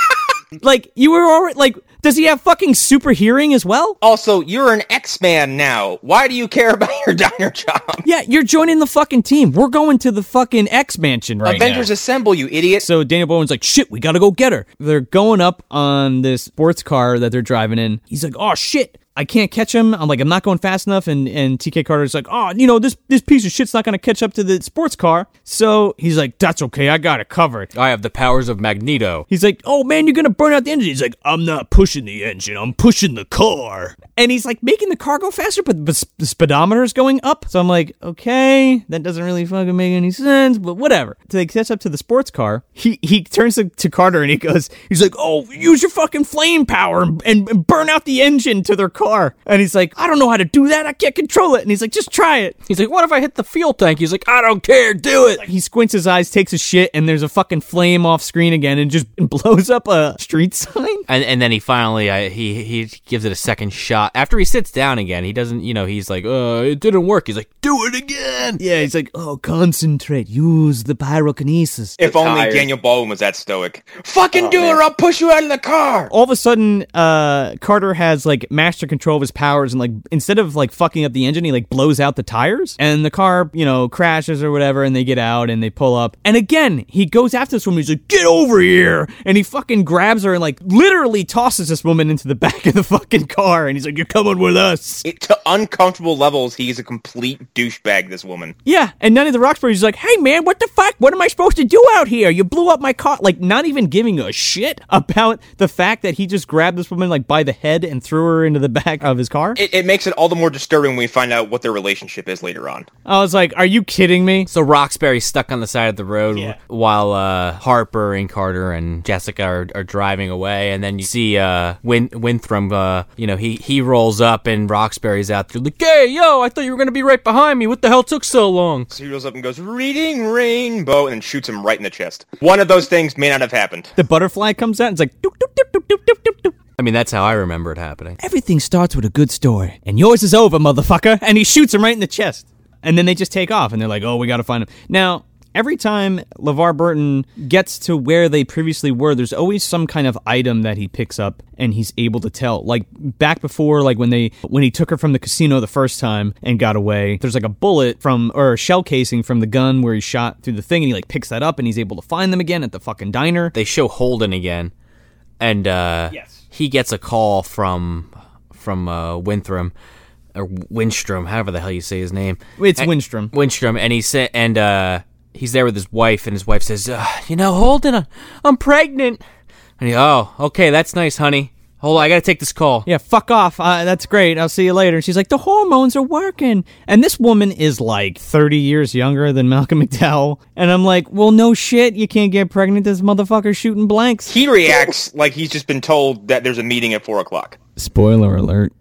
[SPEAKER 1] like, you were already, like, does he have fucking super hearing as well?
[SPEAKER 3] Also, you're an X-Man now. Why do you care about your diner job?
[SPEAKER 1] Yeah, you're joining the fucking team. We're going to the fucking X Mansion right now.
[SPEAKER 3] Avengers
[SPEAKER 1] now.
[SPEAKER 3] Assemble, you idiot.
[SPEAKER 1] So Daniel Bowen's like, shit, we gotta go get her. They're going up on this sports car that they're driving in. He's like, oh shit. I can't catch him. I'm like, I'm not going fast enough. And, and TK Carter's like, oh, you know, this, this piece of shit's not going to catch up to the sports car. So he's like, that's okay. I got it covered.
[SPEAKER 2] I have the powers of Magneto.
[SPEAKER 1] He's like, oh man, you're going to burn out the engine. He's like, I'm not pushing the engine. I'm pushing the car. And he's like making the car go faster, but the the speedometer's going up. So I'm like, okay, that doesn't really fucking make any sense, but whatever. So they catch up to the sports car. He he turns to, to Carter and he goes, he's like, oh, use your fucking flame power and, and burn out the engine to their car. And he's like, I don't know how to do that. I can't control it. And he's like, just try it.
[SPEAKER 2] He's like, what if I hit the fuel tank? He's like, I don't care. Do it.
[SPEAKER 1] He squints his eyes, takes a shit, and there's a fucking flame off screen again and just blows up a street sign.
[SPEAKER 2] And, and then he finally uh, he he gives it a second shot after he sits down again. He doesn't, you know, he's like, uh, it didn't work. He's like, do it again.
[SPEAKER 1] Yeah, he's like, oh, concentrate, use the pyrokinesis.
[SPEAKER 3] If only
[SPEAKER 7] tired.
[SPEAKER 3] Daniel Baldwin was that stoic. Fucking do it or I'll push you out of the car.
[SPEAKER 1] all of a sudden, uh, Carter has like master control of his powers, and like instead of like fucking up the engine, he like blows out the tires, and the car, you know, crashes or whatever, and they get out and they pull up, and again he goes after this woman. He's like, "Get over here!" and he fucking grabs her and like literally tosses this woman into the back of the fucking car, and he's like, "You're coming with us."
[SPEAKER 3] It, to uncomfortable levels, he's a complete douchebag, this woman.
[SPEAKER 1] Yeah, and none of the Roxbury's is like, hey man, what the fuck? What am I supposed to do out here? You blew up my car. Like, not even giving a shit about the fact that he just grabbed this woman like by the head and threw her into the back of his car.
[SPEAKER 3] It, it makes it all the more disturbing when we find out what their relationship is later on.
[SPEAKER 1] I was like, are you kidding me?
[SPEAKER 2] So Roxbury's stuck on the side of the road while uh, Harper and Carter and Jessica are, are driving away, and then you see uh, Win- Winthrop. Uh, you know, he he rolls up and Roxbury's out there like, "Hey, yo, I thought you were gonna be right behind me. What the hell took so long?"
[SPEAKER 3] So he rolls up and goes, reading rainbow, and then shoots him right in the chest. One of those things may not have happened.
[SPEAKER 1] The butterfly comes out and it's like, doop, doop, doop,
[SPEAKER 2] I mean, that's how I remember it happening.
[SPEAKER 1] everything starts with a good story, and yours is over, motherfucker. And he shoots him right in the chest. And then they just take off, and they're like, oh, we gotta find him. Now, every time LeVar Burton gets to where they previously were, there's always some kind of item that he picks up and he's able to tell. Like back before, like when they when he took her from the casino the first time and got away, there's like a bullet from or a shell casing from the gun where he shot through the thing, and he like picks that up and he's able to find them again at the fucking diner.
[SPEAKER 2] They show Holden again, and uh,
[SPEAKER 1] Yes.
[SPEAKER 2] He gets a call from from uh, Winthrop or Winstrom, however the hell you say his name.
[SPEAKER 1] It's
[SPEAKER 2] And-
[SPEAKER 1] Winstrom.
[SPEAKER 2] Winstrom, and he said, and uh, he's there with his wife, and his wife says, uh, "You know, Holden, I'm, I'm pregnant." And he, "Oh, okay, that's nice, honey. Hold on, I gotta take this call."
[SPEAKER 1] Yeah, fuck off. Uh, that's great. I'll see you later. And she's like, the hormones are working. And this woman is like 30 years younger than Malcolm McDowell. And I'm like, well, no shit. You can't get pregnant. This motherfucker's shooting blanks.
[SPEAKER 3] He reacts like he's just been told that there's a meeting at 4 o'clock.
[SPEAKER 1] Spoiler alert.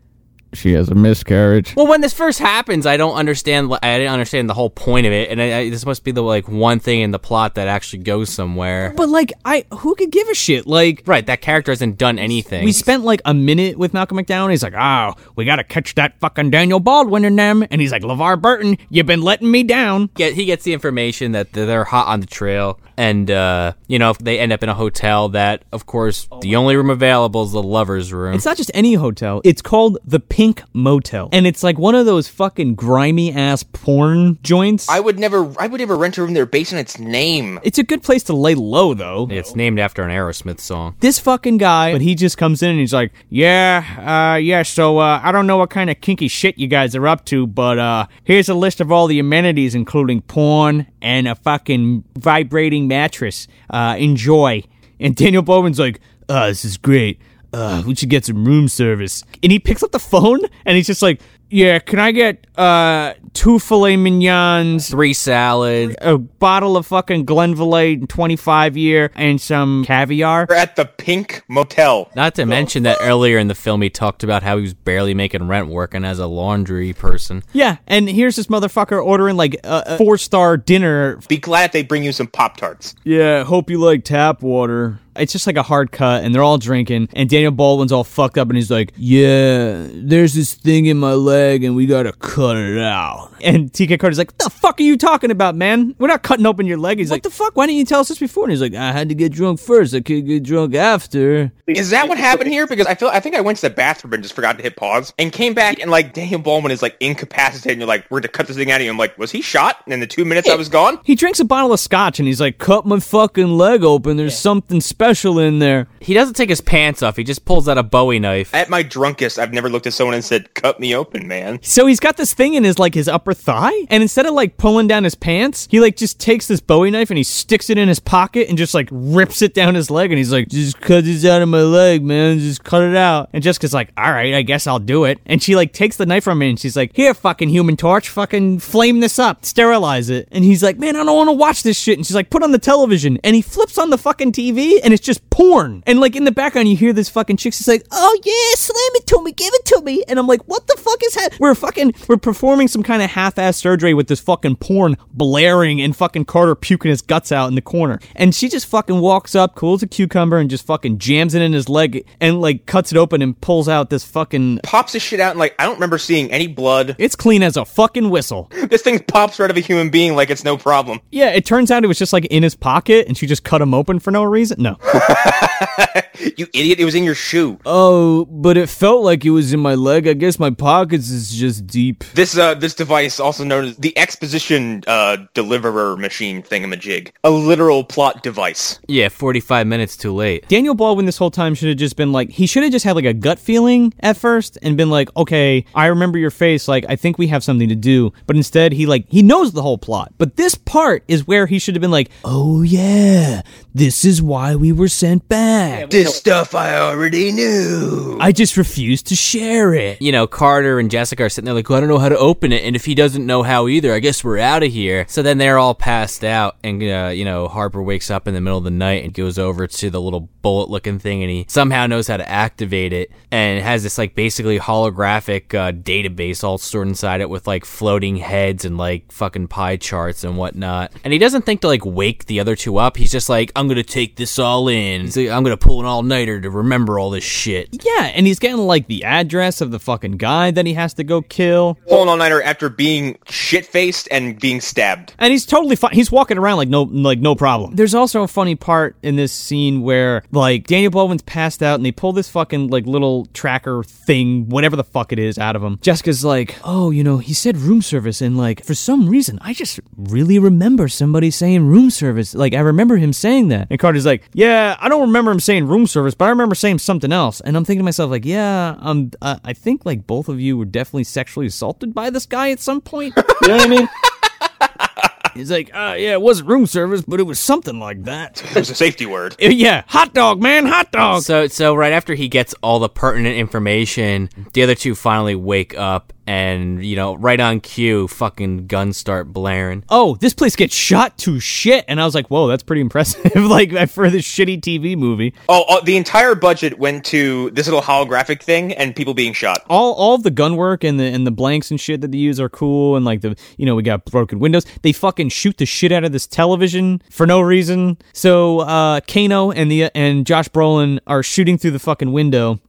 [SPEAKER 1] She has a miscarriage.
[SPEAKER 2] Well, when this first happens, I don't understand. I didn't understand the whole point of it, and I, I, this must be the like one thing in the plot that actually goes somewhere.
[SPEAKER 1] But like, I who could give a shit? Like,
[SPEAKER 2] Right, that character hasn't done anything.
[SPEAKER 1] we spent like a minute with Malcolm McDowell. He's like, oh, we gotta catch that fucking Daniel Baldwin and them. And he's like, LeVar Burton, you've been letting me down.
[SPEAKER 2] get he gets the information that they're hot on the trail and uh, you know they end up in a hotel that of course the only room available is the lovers room
[SPEAKER 1] It's not just any hotel. It's called the Pink Motel. And it's like one of those fucking grimy ass porn joints.
[SPEAKER 3] I would never, I would never rent a room there based on its name.
[SPEAKER 1] it's a good place to lay low, though.
[SPEAKER 2] it's named after an aerosmith song
[SPEAKER 1] This fucking guy, but he just comes in and he's like, "Yeah, uh, yeah. So uh, I don't know what kind of kinky shit you guys are up to, but uh, here's a list of all the amenities, including porn and a fucking vibrating mattress. Uh, enjoy." And Daniel Bowman's like, "Uh, this is great. Uh, we should get some room service." And he picks up the phone and he's just like, "Yeah, can I get uh two filet mignons?"
[SPEAKER 2] three salads,
[SPEAKER 1] A bottle of fucking Glenfiddich 25 year and some caviar.
[SPEAKER 3] We're at the Pink Motel.
[SPEAKER 2] not to mention that earlier in the film he talked about how he was barely making rent working as a laundry person
[SPEAKER 1] Yeah, and here's this motherfucker ordering like a, a four star dinner.
[SPEAKER 3] Be glad they bring you some Pop Tarts.
[SPEAKER 1] Yeah, hope you like tap water. It's just like a hard cut, and they're all drinking. And Daniel Baldwin's all fucked up, and he's like, "Yeah, there's this thing in my leg and we gotta cut it out. And TK Carter's like, what the fuck are you talking about, man? We're not cutting open your leg. He's like, the fuck? Why didn't you tell us this before? And he's like, I had to get drunk first. I could get drunk after.
[SPEAKER 3] Is that what happened here? Because I feel I think I went to the bathroom and just forgot to hit pause and came back and like Daniel Baldwin is like incapacitated and you're like, we're gonna cut this thing out of you. I'm like, was he shot? And in the two minutes I was gone?
[SPEAKER 1] He drinks a bottle of scotch and he's like, cut my fucking leg open. There's something special in there.
[SPEAKER 2] He doesn't take his pants off. He just pulls out a Bowie knife.
[SPEAKER 3] At my drunkest, I've never looked at someone and said, cut me open, man.
[SPEAKER 1] So he's got this thing in his like his upper thigh, and instead of like pulling down his pants, he like just takes this Bowie knife and he sticks it in his pocket and just like rips it down his leg, and he's like, "Just cut this out of my leg, man. Just cut it out." And Jessica's like, "All right, I guess I'll do it." And she like takes the knife from him and she's like, "Here, fucking Human Torch, fucking flame this up, sterilize it." And he's like, "Man, I don't want to watch this shit." And she's like, "Put on the television." And he flips on the fucking TV and it's just porn. And like in the background, you hear this fucking chick. She's like, "Oh yeah, slam it to me, give it to me." And I'm like, "What the fuck is happening?" We're fucking we're performing some kind of half-ass surgery with this fucking porn blaring and fucking Carter puking his guts out in the corner. And she just fucking walks up, cools a cucumber, and just fucking jams it in his leg and like cuts it open and pulls out this fucking.
[SPEAKER 3] Pops his shit out and like I don't remember seeing any blood.
[SPEAKER 1] It's clean as a fucking whistle.
[SPEAKER 3] This thing pops right out of a human being like it's no problem.
[SPEAKER 1] Yeah, it turns out it was just like in his pocket, and she just cut him open for no reason. No.
[SPEAKER 3] You idiot! It was in your shoe.
[SPEAKER 1] Oh, but it felt like it was in my leg. I guess my pockets is just deep.
[SPEAKER 3] This uh this device, also known as the exposition uh deliverer machine thingamajig, a literal plot device.
[SPEAKER 2] Yeah, 45 minutes too late.
[SPEAKER 1] Daniel Baldwin this whole time should have just been like he should have just had like a gut feeling at first and been like, "Okay, I remember your face, like I think we have something to do." But instead, he like he knows the whole plot. But this part is where he should have been like, "Oh yeah, this is why we were sent back.
[SPEAKER 3] This stuff I already knew.
[SPEAKER 1] I just refused to share it."
[SPEAKER 2] You know, Carter and Jessica are sitting there like, well, I don't know how to open it, and if he doesn't know how either, I guess we're out of here. So then they're all passed out, and uh, you know, Harper wakes up in the middle of the night and goes over to the little bullet-looking thing, and he somehow knows how to activate it, and it has this like basically holographic uh, database all stored inside it with like floating heads and like fucking pie charts and whatnot. And he doesn't think to like wake the other two up. He's just like, I'm gonna take this all in. He's like, I'm gonna pull an all-nighter to remember all this shit.
[SPEAKER 1] Yeah, and he's getting like the address of the fucking guy that he has to go kill.
[SPEAKER 3] Pulling all nighter after being shit faced and being stabbed.
[SPEAKER 1] and he's totally fine. He's walking around like no, like no problem. There's also a funny part in this scene where like Daniel Baldwin's passed out, and they pull this fucking like little tracker thing, whatever the fuck it is, out of him. Jessica's like, oh, you know, he said room service, and like for some reason, I just really remember somebody saying room service. Like I remember him saying that. And Carter's like, yeah, I don't remember him saying room service, but I remember saying something else. And I'm thinking to myself like, yeah, um, uh, I think like both of you were definitely sexually assaulted by this guy at some point. You know what I mean? He's like, uh, yeah, it wasn't room service, but it was something like that.
[SPEAKER 3] It was a safety word.
[SPEAKER 1] Yeah, hot dog, man, hot dog.
[SPEAKER 2] So so right after he gets all the pertinent information, the other two finally wake up and you know, right on cue, fucking guns start blaring.
[SPEAKER 1] Oh, this place gets shot to shit, and I was like, whoa, that's pretty impressive. like for this shitty TV movie,
[SPEAKER 3] Oh, oh, the entire budget went to this little holographic thing and people being shot.
[SPEAKER 1] all all of the gun work and the and the blanks and shit that they use are cool, and like the you know we got broken windows. They fucking shoot the shit out of this television for no reason. So uh, Kano and the and Josh Brolin are shooting through the fucking window.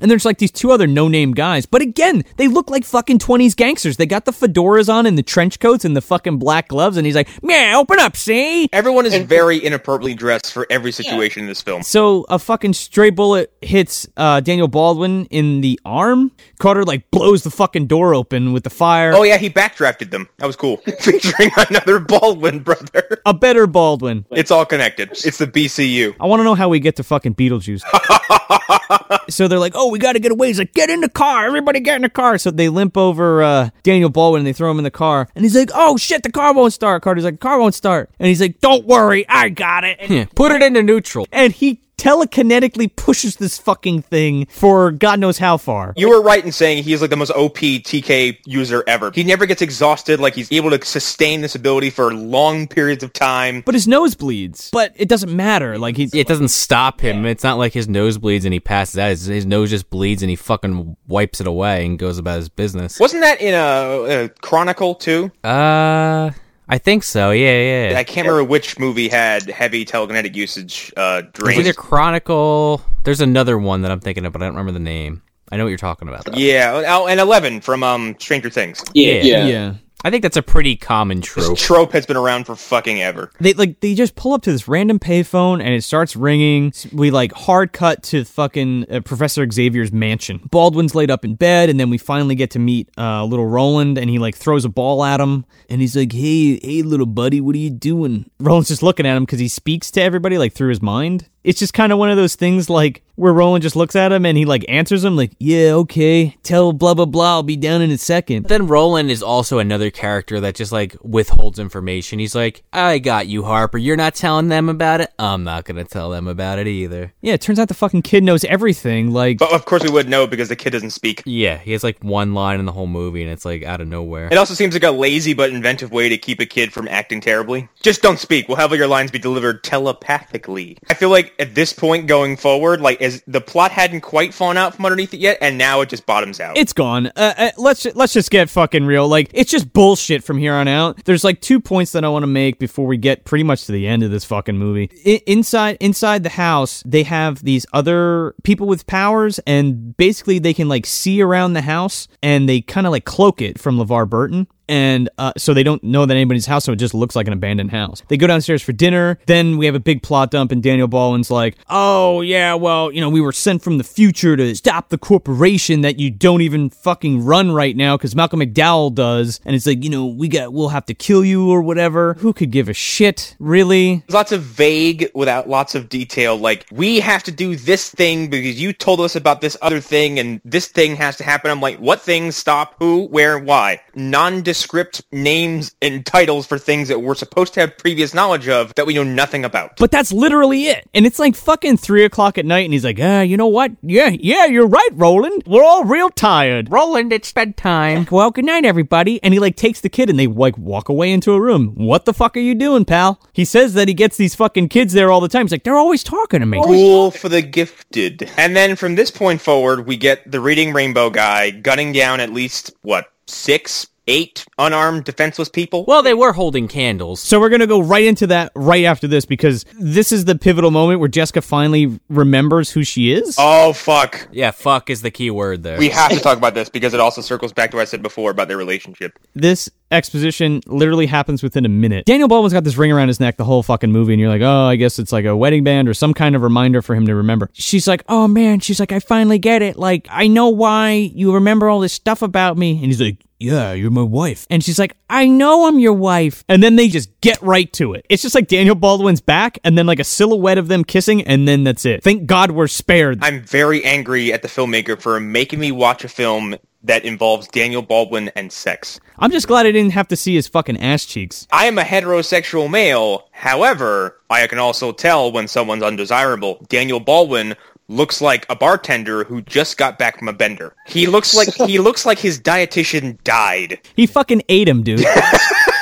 [SPEAKER 1] And there's like these two other no-name guys, but again, they look like fucking 20s gangsters. They got the fedoras on and the trench coats and the fucking black gloves, and he's like, "Yeah, open up, see."
[SPEAKER 3] Everyone is very inappropriately dressed for every situation in this film.
[SPEAKER 1] So a fucking stray bullet hits uh, Daniel Baldwin in the arm. Carter like blows the fucking door open with the fire.
[SPEAKER 3] Oh yeah, he backdrafted them. That was cool. Featuring another Baldwin brother.
[SPEAKER 1] A better Baldwin.
[SPEAKER 3] It's all connected. It's the BCU.
[SPEAKER 1] I want to know how we get to fucking Beetlejuice. so they're like, "Oh, we got to get away." He's like, "Get in the car, everybody, get in the car." So they limp over uh, Daniel Baldwin and they throw him in the car. And he's like, "Oh shit, the car won't start." Carter's like, "Car won't start." And he's like, "Don't worry, I got it." And,
[SPEAKER 2] Yeah, put it into neutral.
[SPEAKER 1] and he telekinetically pushes this fucking thing for God knows how far.
[SPEAKER 3] You were right in saying he's like the most OP TK user ever. He never gets exhausted. Like he's able to sustain this ability for long periods of time.
[SPEAKER 1] But his nose bleeds. But it doesn't matter. Like he,
[SPEAKER 2] It doesn't stop him. It's not like his nose bleeds and he passes out. His, his nose just bleeds and he fucking wipes it away and goes about his business.
[SPEAKER 3] Wasn't that in a, a Chronicle too?
[SPEAKER 2] Uh, I think so. Yeah, yeah.
[SPEAKER 3] I can't remember which movie had heavy telekinetic usage uh,
[SPEAKER 2] It's
[SPEAKER 3] drains.
[SPEAKER 2] either Chronicle. There's another one that I'm thinking of, but I don't remember the name. I know what you're talking about. Though.
[SPEAKER 3] Yeah, oh, and Eleven from um Stranger Things.
[SPEAKER 2] Yeah.
[SPEAKER 1] Yeah.
[SPEAKER 2] I think that's a pretty common
[SPEAKER 3] This
[SPEAKER 2] trope.
[SPEAKER 3] trope has been around for fucking ever.
[SPEAKER 1] They like they just pull up to this random payphone and it starts ringing. We like hard cut to fucking uh, Professor Xavier's mansion. Baldwin's laid up in bed, and then we finally get to meet uh, little Roland, and he like throws a ball at him, and he's like, "Hey, hey, little buddy, what are you doing?" Roland's just looking at him because he speaks to everybody like through his mind. It's just kind of one of those things like where Roland just looks at him and he like answers him like, "Yeah, okay, tell blah blah blah, I'll be down in a second.
[SPEAKER 2] Then Roland is also another character that just like withholds information. He's like, "I got you, Harper. You're not telling them about it. I'm not gonna tell them about it either."
[SPEAKER 1] Yeah, it turns out the fucking kid knows everything. Like,
[SPEAKER 3] But of course we would know because the kid doesn't speak.
[SPEAKER 2] Yeah, he has like one line in the whole movie, and it's like out of nowhere.
[SPEAKER 3] It also seems like a lazy but inventive way to keep a kid from acting terribly. Just don't speak. We'll have all your lines be delivered telepathically. I feel like at this point going forward, like as the plot hadn't quite fallen out from underneath it yet, and now it just bottoms out.
[SPEAKER 1] it's gone. Uh, uh, let's let's just get fucking real. Like it's just bullshit from here on out. There's like two points that I want to make before we get pretty much to the end of this fucking movie. I- inside inside the house, they have these other people with powers, and basically they can like see around the house, and they kind of like cloak it from LeVar Burton. And uh, so they don't know that anybody's house, so it just looks like an abandoned house. They go downstairs for dinner. Then we have a big plot dump, and Daniel Baldwin's like, "Oh yeah, well, you know, we were sent from the future to stop the corporation that you don't even fucking run right now because Malcolm McDowell does." And it's like, you know, we got, we'll have to kill you or whatever. Who could give a shit, really?
[SPEAKER 3] There's lots of vague without lots of detail like we have to do this thing because you told us about this other thing and this thing has to happen i'm like what things stop who where why nondescript names and titles for things that we're supposed to have previous knowledge of that we know nothing about
[SPEAKER 1] But that's literally it. And it's like fucking three o'clock at night, and he's like, ah, you know what? Yeah, yeah, you're right, Roland. We're all real tired.
[SPEAKER 2] Roland, it's bedtime.
[SPEAKER 1] Well, good night, everybody. And he like takes the kid and they like walk away into a room. What the fuck are you doing, pal? He says that he gets these fucking kids there all the time. He's like, they're always talking to me.
[SPEAKER 3] Cool for the gifted. And then from this point forward, we get the reading rainbow guy gunning down at least, what, six, eight unarmed, defenseless people?
[SPEAKER 2] Well, they were holding candles.
[SPEAKER 1] So we're gonna go right into that right after this because this is the pivotal moment where Jessica finally remembers who she is.
[SPEAKER 3] Oh, fuck.
[SPEAKER 2] Yeah, fuck is the key word there.
[SPEAKER 3] We have to talk about this because it also circles back to what I said before about their relationship.
[SPEAKER 1] This exposition literally happens within a minute. Daniel Baldwin's got this ring around his neck the whole fucking movie, and you're like, oh, I guess it's like a wedding band or some kind of reminder for him to remember. She's like, oh man, she's like, I finally get it. Like, I know why you remember all this stuff about me. And he's like, yeah, you're my wife. And she's like, I know I'm your wife. And then they just get right to it. It's just like Daniel Baldwin's back, and then like a silhouette of them kissing, and then that's it. Thank God we're spared.
[SPEAKER 3] I'm very angry at the filmmaker for making me watch a film that involves Daniel Baldwin and sex.
[SPEAKER 1] I'm just glad I didn't have to see his fucking ass cheeks.
[SPEAKER 3] I am a heterosexual male. However, I can also tell when someone's undesirable. Daniel Baldwin looks like a bartender who just got back from a bender. He looks like he looks like his dietitian died.
[SPEAKER 1] He fucking ate him, dude.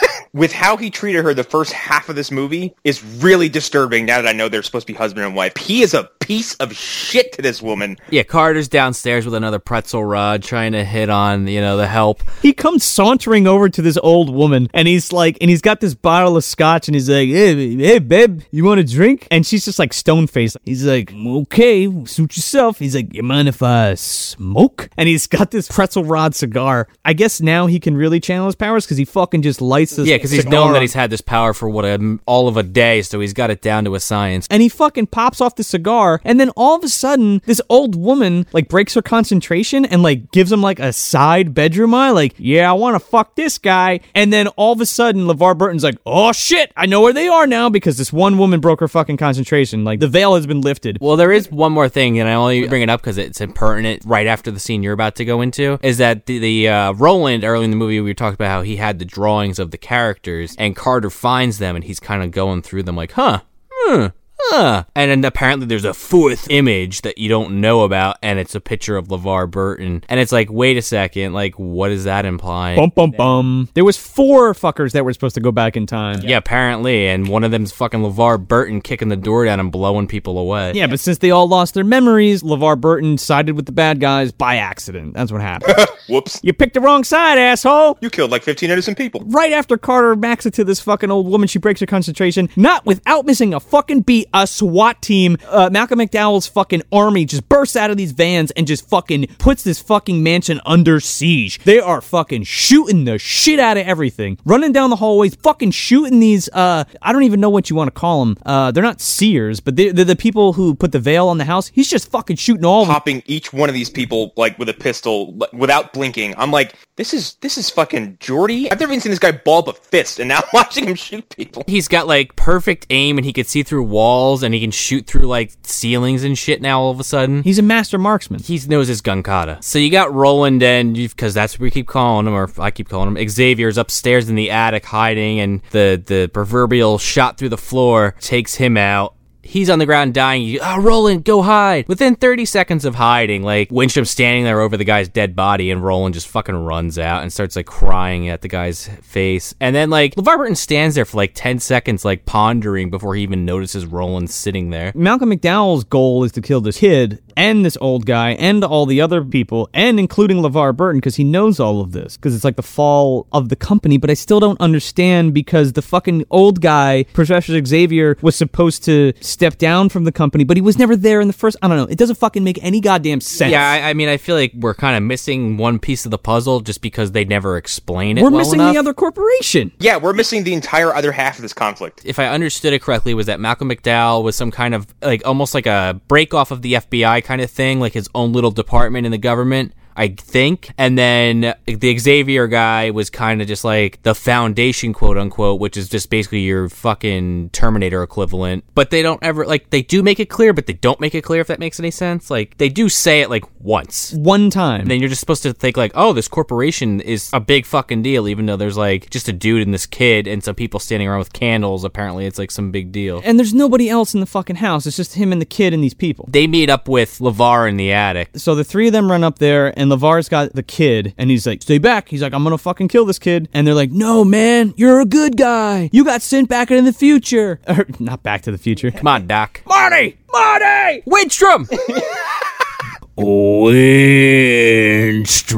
[SPEAKER 3] With how he treated her the first half of this movie is really disturbing now that I know they're supposed to be husband and wife. He is a piece of shit to this woman.
[SPEAKER 2] yeah, Carter's downstairs with another pretzel rod trying to hit on, you know, the help.
[SPEAKER 1] he comes sauntering over to this old woman and he's like and he's got this bottle of scotch and he's like hey, hey babe you want a drink and she's just like stone faced he's like okay suit yourself he's like you mind if i smoke and he's got this pretzel rod cigar i guess now he can really channel his powers because he fucking just lights this
[SPEAKER 2] Yeah, because he's known that he's had this power for what a, all of a day, so he's got it down to a science.
[SPEAKER 1] and he fucking pops off the cigar and then all of a sudden this old woman like breaks her concentration and like gives him like a side bedroom eye like yeah i want to fuck this guy and then all of a sudden levar burton's like oh shit i know where they are now because this one woman broke her fucking concentration like the veil has been lifted
[SPEAKER 2] Well, there is one more thing, and I only bring it up because it's impertinent right after the scene you're about to go into. Is that the, the uh, Roland early in the movie we talking about how he had the drawings of the characters, and Carter finds them, and he's kind of going through them like, huh, hmm. Huh. And then apparently there's a fourth image that you don't know about, and it's a picture of LeVar Burton. And it's like, wait a second, like, what does that imply?
[SPEAKER 1] bum bum bum there was four fuckers that were supposed to go back in time
[SPEAKER 2] Yeah, apparently, and one of them's fucking LeVar Burton kicking the door down and blowing people away.
[SPEAKER 1] yeah, but since they all lost their memories, LeVar Burton sided with the bad guys by accident. That's what happened.
[SPEAKER 3] Whoops.
[SPEAKER 1] you picked the wrong side, asshole!
[SPEAKER 3] You killed like 15 innocent people.
[SPEAKER 1] right after Carter backs it to this fucking old woman, she breaks her concentration, not without missing a fucking beat a SWAT team, uh, Malcolm McDowell's fucking army just bursts out of these vans and just fucking puts this fucking mansion under siege. They are fucking shooting the shit out of everything, running down the hallways, fucking shooting these. Uh, I don't even know what you want to call them. Uh, they're not seers, but they're, they're the people who put the veil on the house. He's just fucking shooting all of them.
[SPEAKER 3] popping each one of these people like with a pistol without blinking. I'm like, this is this is fucking Geordi. I've never even seen this guy ball up a fist, and now I'm watching him shoot people.
[SPEAKER 2] He's got like perfect aim and he could see through walls and he can shoot through like ceilings and shit now all of a sudden.
[SPEAKER 1] He's a master marksman.
[SPEAKER 2] He knows his gun kata. So you got Roland and because that's what we keep calling him, or I keep calling him. Xavier's upstairs in the attic hiding, and the the proverbial shot through the floor takes him out. He's on the ground dying. You, oh, Roland, go hide. Within 30 seconds of hiding, like Wincham standing there over the guy's dead body, and Roland just fucking runs out and starts like crying at the guy's face. And then like LeVar Burton stands there for like 10 seconds, like pondering before he even notices Roland sitting there.
[SPEAKER 1] Malcolm McDowell's goal is to kill this kid and this old guy and all the other people, and including LeVar Burton, because he knows all of this. Because it's like the fall of the company, but I still don't understand because the fucking old guy, Professor Xavier, was supposed to step down from the company, but he was never there in the first. I don't know. It doesn't fucking make any goddamn sense.
[SPEAKER 2] Yeah, I, I mean, I feel like we're kind of missing one piece of the puzzle just because they never explain it.
[SPEAKER 1] We're
[SPEAKER 2] well
[SPEAKER 1] missing
[SPEAKER 2] enough.
[SPEAKER 1] the other corporation.
[SPEAKER 3] Yeah, we're missing the entire other half of this conflict.
[SPEAKER 2] if I understood it correctly, was that Malcolm McDowell was some kind of like almost like a break off of the FBI kind of thing, like his own little department in the government. I think. And then the Xavier guy was kind of just like the foundation, quote unquote, which is just basically your fucking Terminator equivalent. But they don't ever, like, they do make it clear, but they don't make it clear if that makes any sense. Like, they do say it like once.
[SPEAKER 1] One time.
[SPEAKER 2] And then you're just supposed to think like, oh, this corporation is a big fucking deal, even though there's like just a dude and this kid and some people standing around with candles. Apparently, it's like some big deal.
[SPEAKER 1] and there's nobody else in the fucking house. It's just him and the kid and these people.
[SPEAKER 2] They meet up with LeVar in the attic.
[SPEAKER 1] So the three of them run up there, and LeVar's got the kid, and he's like, Stay back. He's like, I'm gonna fucking kill this kid. And they're like, No, man, you're a good guy. You got sent back into the future. Or, not back to the future.
[SPEAKER 2] Come on, Doc.
[SPEAKER 1] Marty! Marty!
[SPEAKER 2] Windstrom!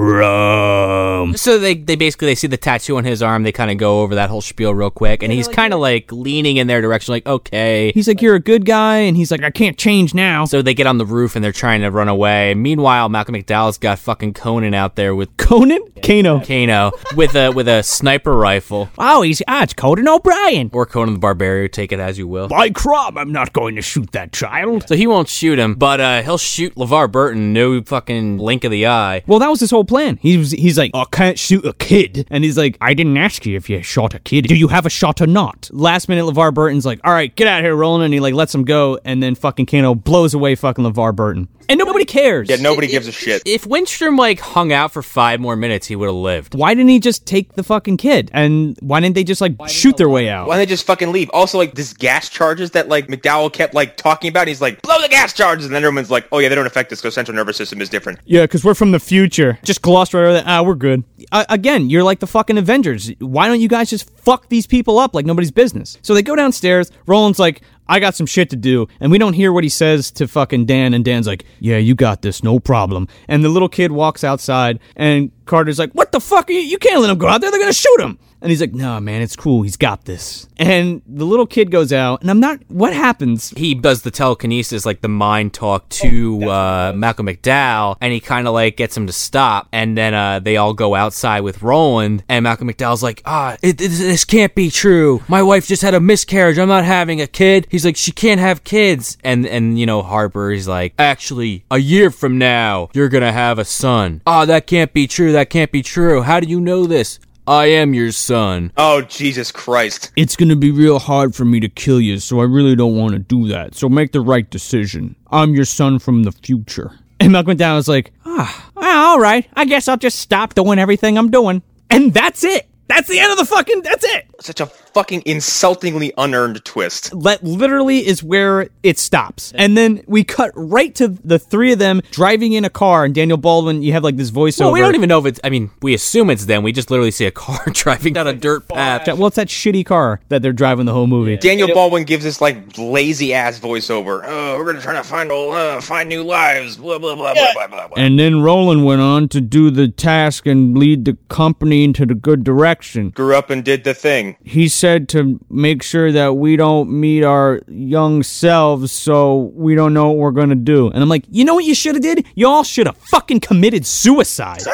[SPEAKER 1] Windstrom.
[SPEAKER 2] so they, they basically they see the tattoo on his arm. They kind of go over that whole spiel real quick, and he's kind of like leaning in their direction, like okay.
[SPEAKER 1] He's like, You're a good guy, and he's like, I can't change now.
[SPEAKER 2] So they get on the roof and they're trying to run away. Meanwhile, Malcolm McDowell's got fucking Conan out there with
[SPEAKER 1] Conan? Kano.
[SPEAKER 2] Kano with a with a sniper rifle,
[SPEAKER 1] Oh, he's ah, it's Conan O'Brien.
[SPEAKER 2] or Conan the Barbarian. Take it as you will.
[SPEAKER 1] By crop, I'm not going to shoot that child.
[SPEAKER 2] So he won't shoot him, but uh, he'll shoot LeVar Burton. No fucking blink of the eye.
[SPEAKER 1] Well, that was his whole plan. He was, he's like, I can't shoot a kid. And he's like, I didn't ask you if you shot a kid. Do you have a shot or not? Last minute, LeVar Burton's like, all right, get out of here, Roland. And he like lets him go. And then fucking Kano blows away fucking LeVar Burton. And nobody cares.
[SPEAKER 3] Yeah, nobody gives a shit.
[SPEAKER 2] If Windstrom like hung out for five more minutes, he would have lived.
[SPEAKER 1] Why didn't he just take the fucking kid? And why didn't they just like shoot their way out?
[SPEAKER 3] Why didn't they just fucking leave? Also, like this gas charges that like McDowell kept like talking about. He's like, blow the gas charges, and then everyone's like, oh yeah, they don't affect us because central nervous system is different.
[SPEAKER 1] Yeah, because we're from the future. Just glossed right over that. Ah, we're good. Uh, again, you're like the fucking Avengers. Why don't you guys just fuck these people up like nobody's business? So they go downstairs. Roland's like, I got some shit to do. And we don't hear what he says to fucking Dan. And Dan's like, yeah, you got this. No problem. And the little kid walks outside. And Carter's like, what the fuck? You? you can't let him go out there. They're going to shoot him. And he's like, no, man, it's cool. He's got this. And the little kid goes out. And I'm not, what happens?
[SPEAKER 2] He does the telekinesis, like the mind talk to uh, Malcolm McDowell, and he kind of like gets him to stop. And then uh, they all go outside with Roland, and Malcolm McDowell's like, ah, it, it- this can't be true. My wife just had a miscarriage. I'm not having a kid. He's like, she can't have kids. And and you know Harper, he's like, actually, a year from now, you're gonna have a son. Ah, that can't be true. That can't be true. How do you know this? I am your son.
[SPEAKER 3] Oh Jesus Christ!
[SPEAKER 1] It's going to be real hard for me to kill you. So I really don't want to do that. So make the right decision. I'm your son from the future. And Malcolm McDowell was like, ah, ah, all right. I guess I'll just stop doing everything I'm doing. And that's it. That's the end of the fucking, that's it.
[SPEAKER 3] Such a fucking insultingly unearned twist.
[SPEAKER 1] That literally is where it stops. And then we cut right to the three of them driving in a car. And Daniel Baldwin, you have like this voiceover.
[SPEAKER 2] Well, we don't even know if it's. I mean, we assume it's them. We just literally see a car driving down a dirt path.
[SPEAKER 1] Well, it's that shitty car that they're driving the whole movie.
[SPEAKER 3] Daniel Baldwin gives this like lazy ass voiceover. Oh, we're gonna try to find uh, find new lives. Blah blah blah blah blah blah. blah.
[SPEAKER 1] And then Roland went on to do the task and lead the company into the good direction. Direction.
[SPEAKER 3] Grew up and did the thing.
[SPEAKER 1] He said to make sure that we don't meet our young selves so we don't know what we're gonna do. And I'm like, you know what you should have did? Y'all should have fucking committed suicide.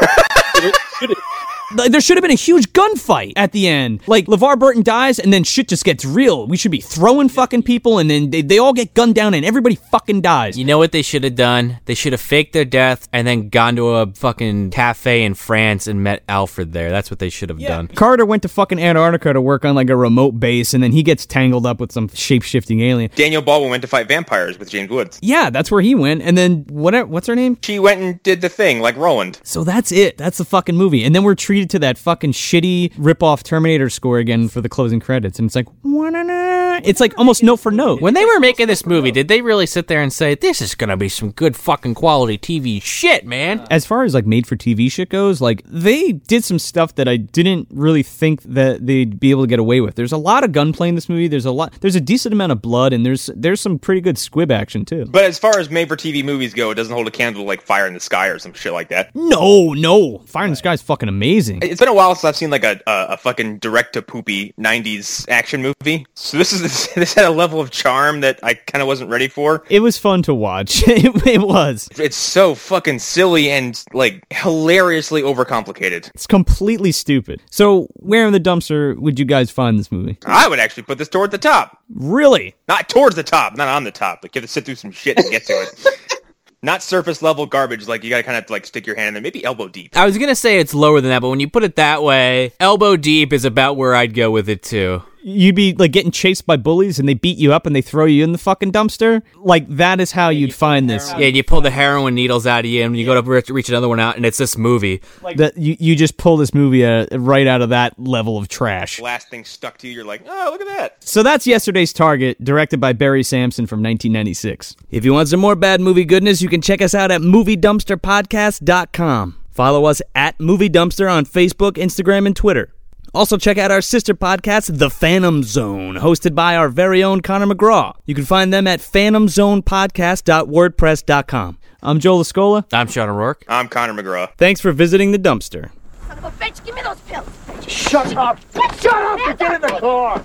[SPEAKER 1] Like, there should have been a huge gunfight at the end. Like LeVar Burton dies and then shit just gets real. We should be throwing fucking people and then they, they all get gunned down and everybody fucking dies.
[SPEAKER 2] You know what they should have done? They should have faked their death and then gone to a fucking cafe in France and met Alfred there. That's what they should have done.
[SPEAKER 1] Carter went to fucking Antarctica to work on like a remote base and then he gets tangled up with some shape shifting alien.
[SPEAKER 3] Daniel Baldwin went to fight vampires with James Woods.
[SPEAKER 1] Yeah, that's where he went. And then what? What's her name?
[SPEAKER 3] She went and did the thing like Roland.
[SPEAKER 1] So that's it. That's the fucking movie. And then we're treated to that fucking shitty rip-off Terminator score again for the closing credits. And it's like, "Wah-na-na." it's like almost note for note.
[SPEAKER 2] When they were making this movie, did they really sit there and say, this is gonna be some good fucking quality TV shit, man?
[SPEAKER 1] Uh, as far as like made for TV shit goes, like they did some stuff that I didn't really think that they'd be able to get away with. There's a lot of gunplay in this movie. There's a lot. There's a decent amount of blood, and there's there's some pretty good squib action too.
[SPEAKER 3] But as far as made for TV movies go, it doesn't hold a candle to like Fire in the Sky or some shit like that.
[SPEAKER 1] No, no, Fire in the Sky is fucking amazing.
[SPEAKER 3] It's been a while since I've seen like a a, a fucking direct to poopy '90s action movie. So this is this had a level of charm that I kind of wasn't ready for.
[SPEAKER 1] It was fun to watch. it, it was.
[SPEAKER 3] It's so fucking silly and like hilariously overcomplicated.
[SPEAKER 1] It's completely stupid. So, where in the dumpster would you guys find this movie?
[SPEAKER 3] I would actually put this toward the top,
[SPEAKER 1] Really?
[SPEAKER 3] not towards the top, not on the top. Like you have to sit through some shit to get to it. not surface level garbage. Like you gotta kind of like stick your hand in there, maybe elbow deep.
[SPEAKER 2] I was gonna say it's lower than that, but when you put it that way, elbow deep is about where I'd go with it too.
[SPEAKER 1] You'd be like getting chased by bullies and they beat you up and they throw you in the fucking dumpster? Like, that is how you'd find this.
[SPEAKER 2] Yeah, and you pull the heroin needles out of you, and you go to reach, reach another one out, and it's this movie.
[SPEAKER 1] Like that you, you just pull this movie uh, right out of that level of trash.
[SPEAKER 3] Last thing stuck to you, you're like, oh, look at that.
[SPEAKER 1] So that's yesterday's Target, directed by Barry Samson from 1996. If you want some more bad movie goodness, you can check us out at MovieDumpsterPodcast.com. Follow us at Movie Dumpster on Facebook, Instagram, and Twitter. Also, check out our sister podcast, The Phantom Zone, hosted by our very own Connor McGraw. You can find them at phantomzonepodcast.wordpress.com. I'm Joel Escola.
[SPEAKER 2] I'm Sean O'Rourke.
[SPEAKER 3] I'm Connor McGraw.
[SPEAKER 1] Thanks for visiting the dumpster.
[SPEAKER 4] Son of a bitch, give me those pills.
[SPEAKER 6] Shut up. Shut up and get in the car.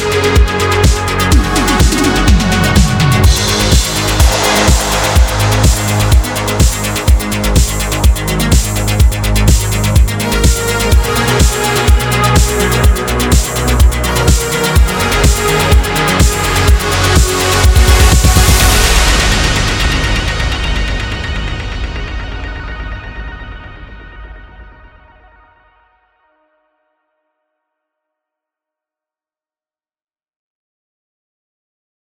[SPEAKER 6] Música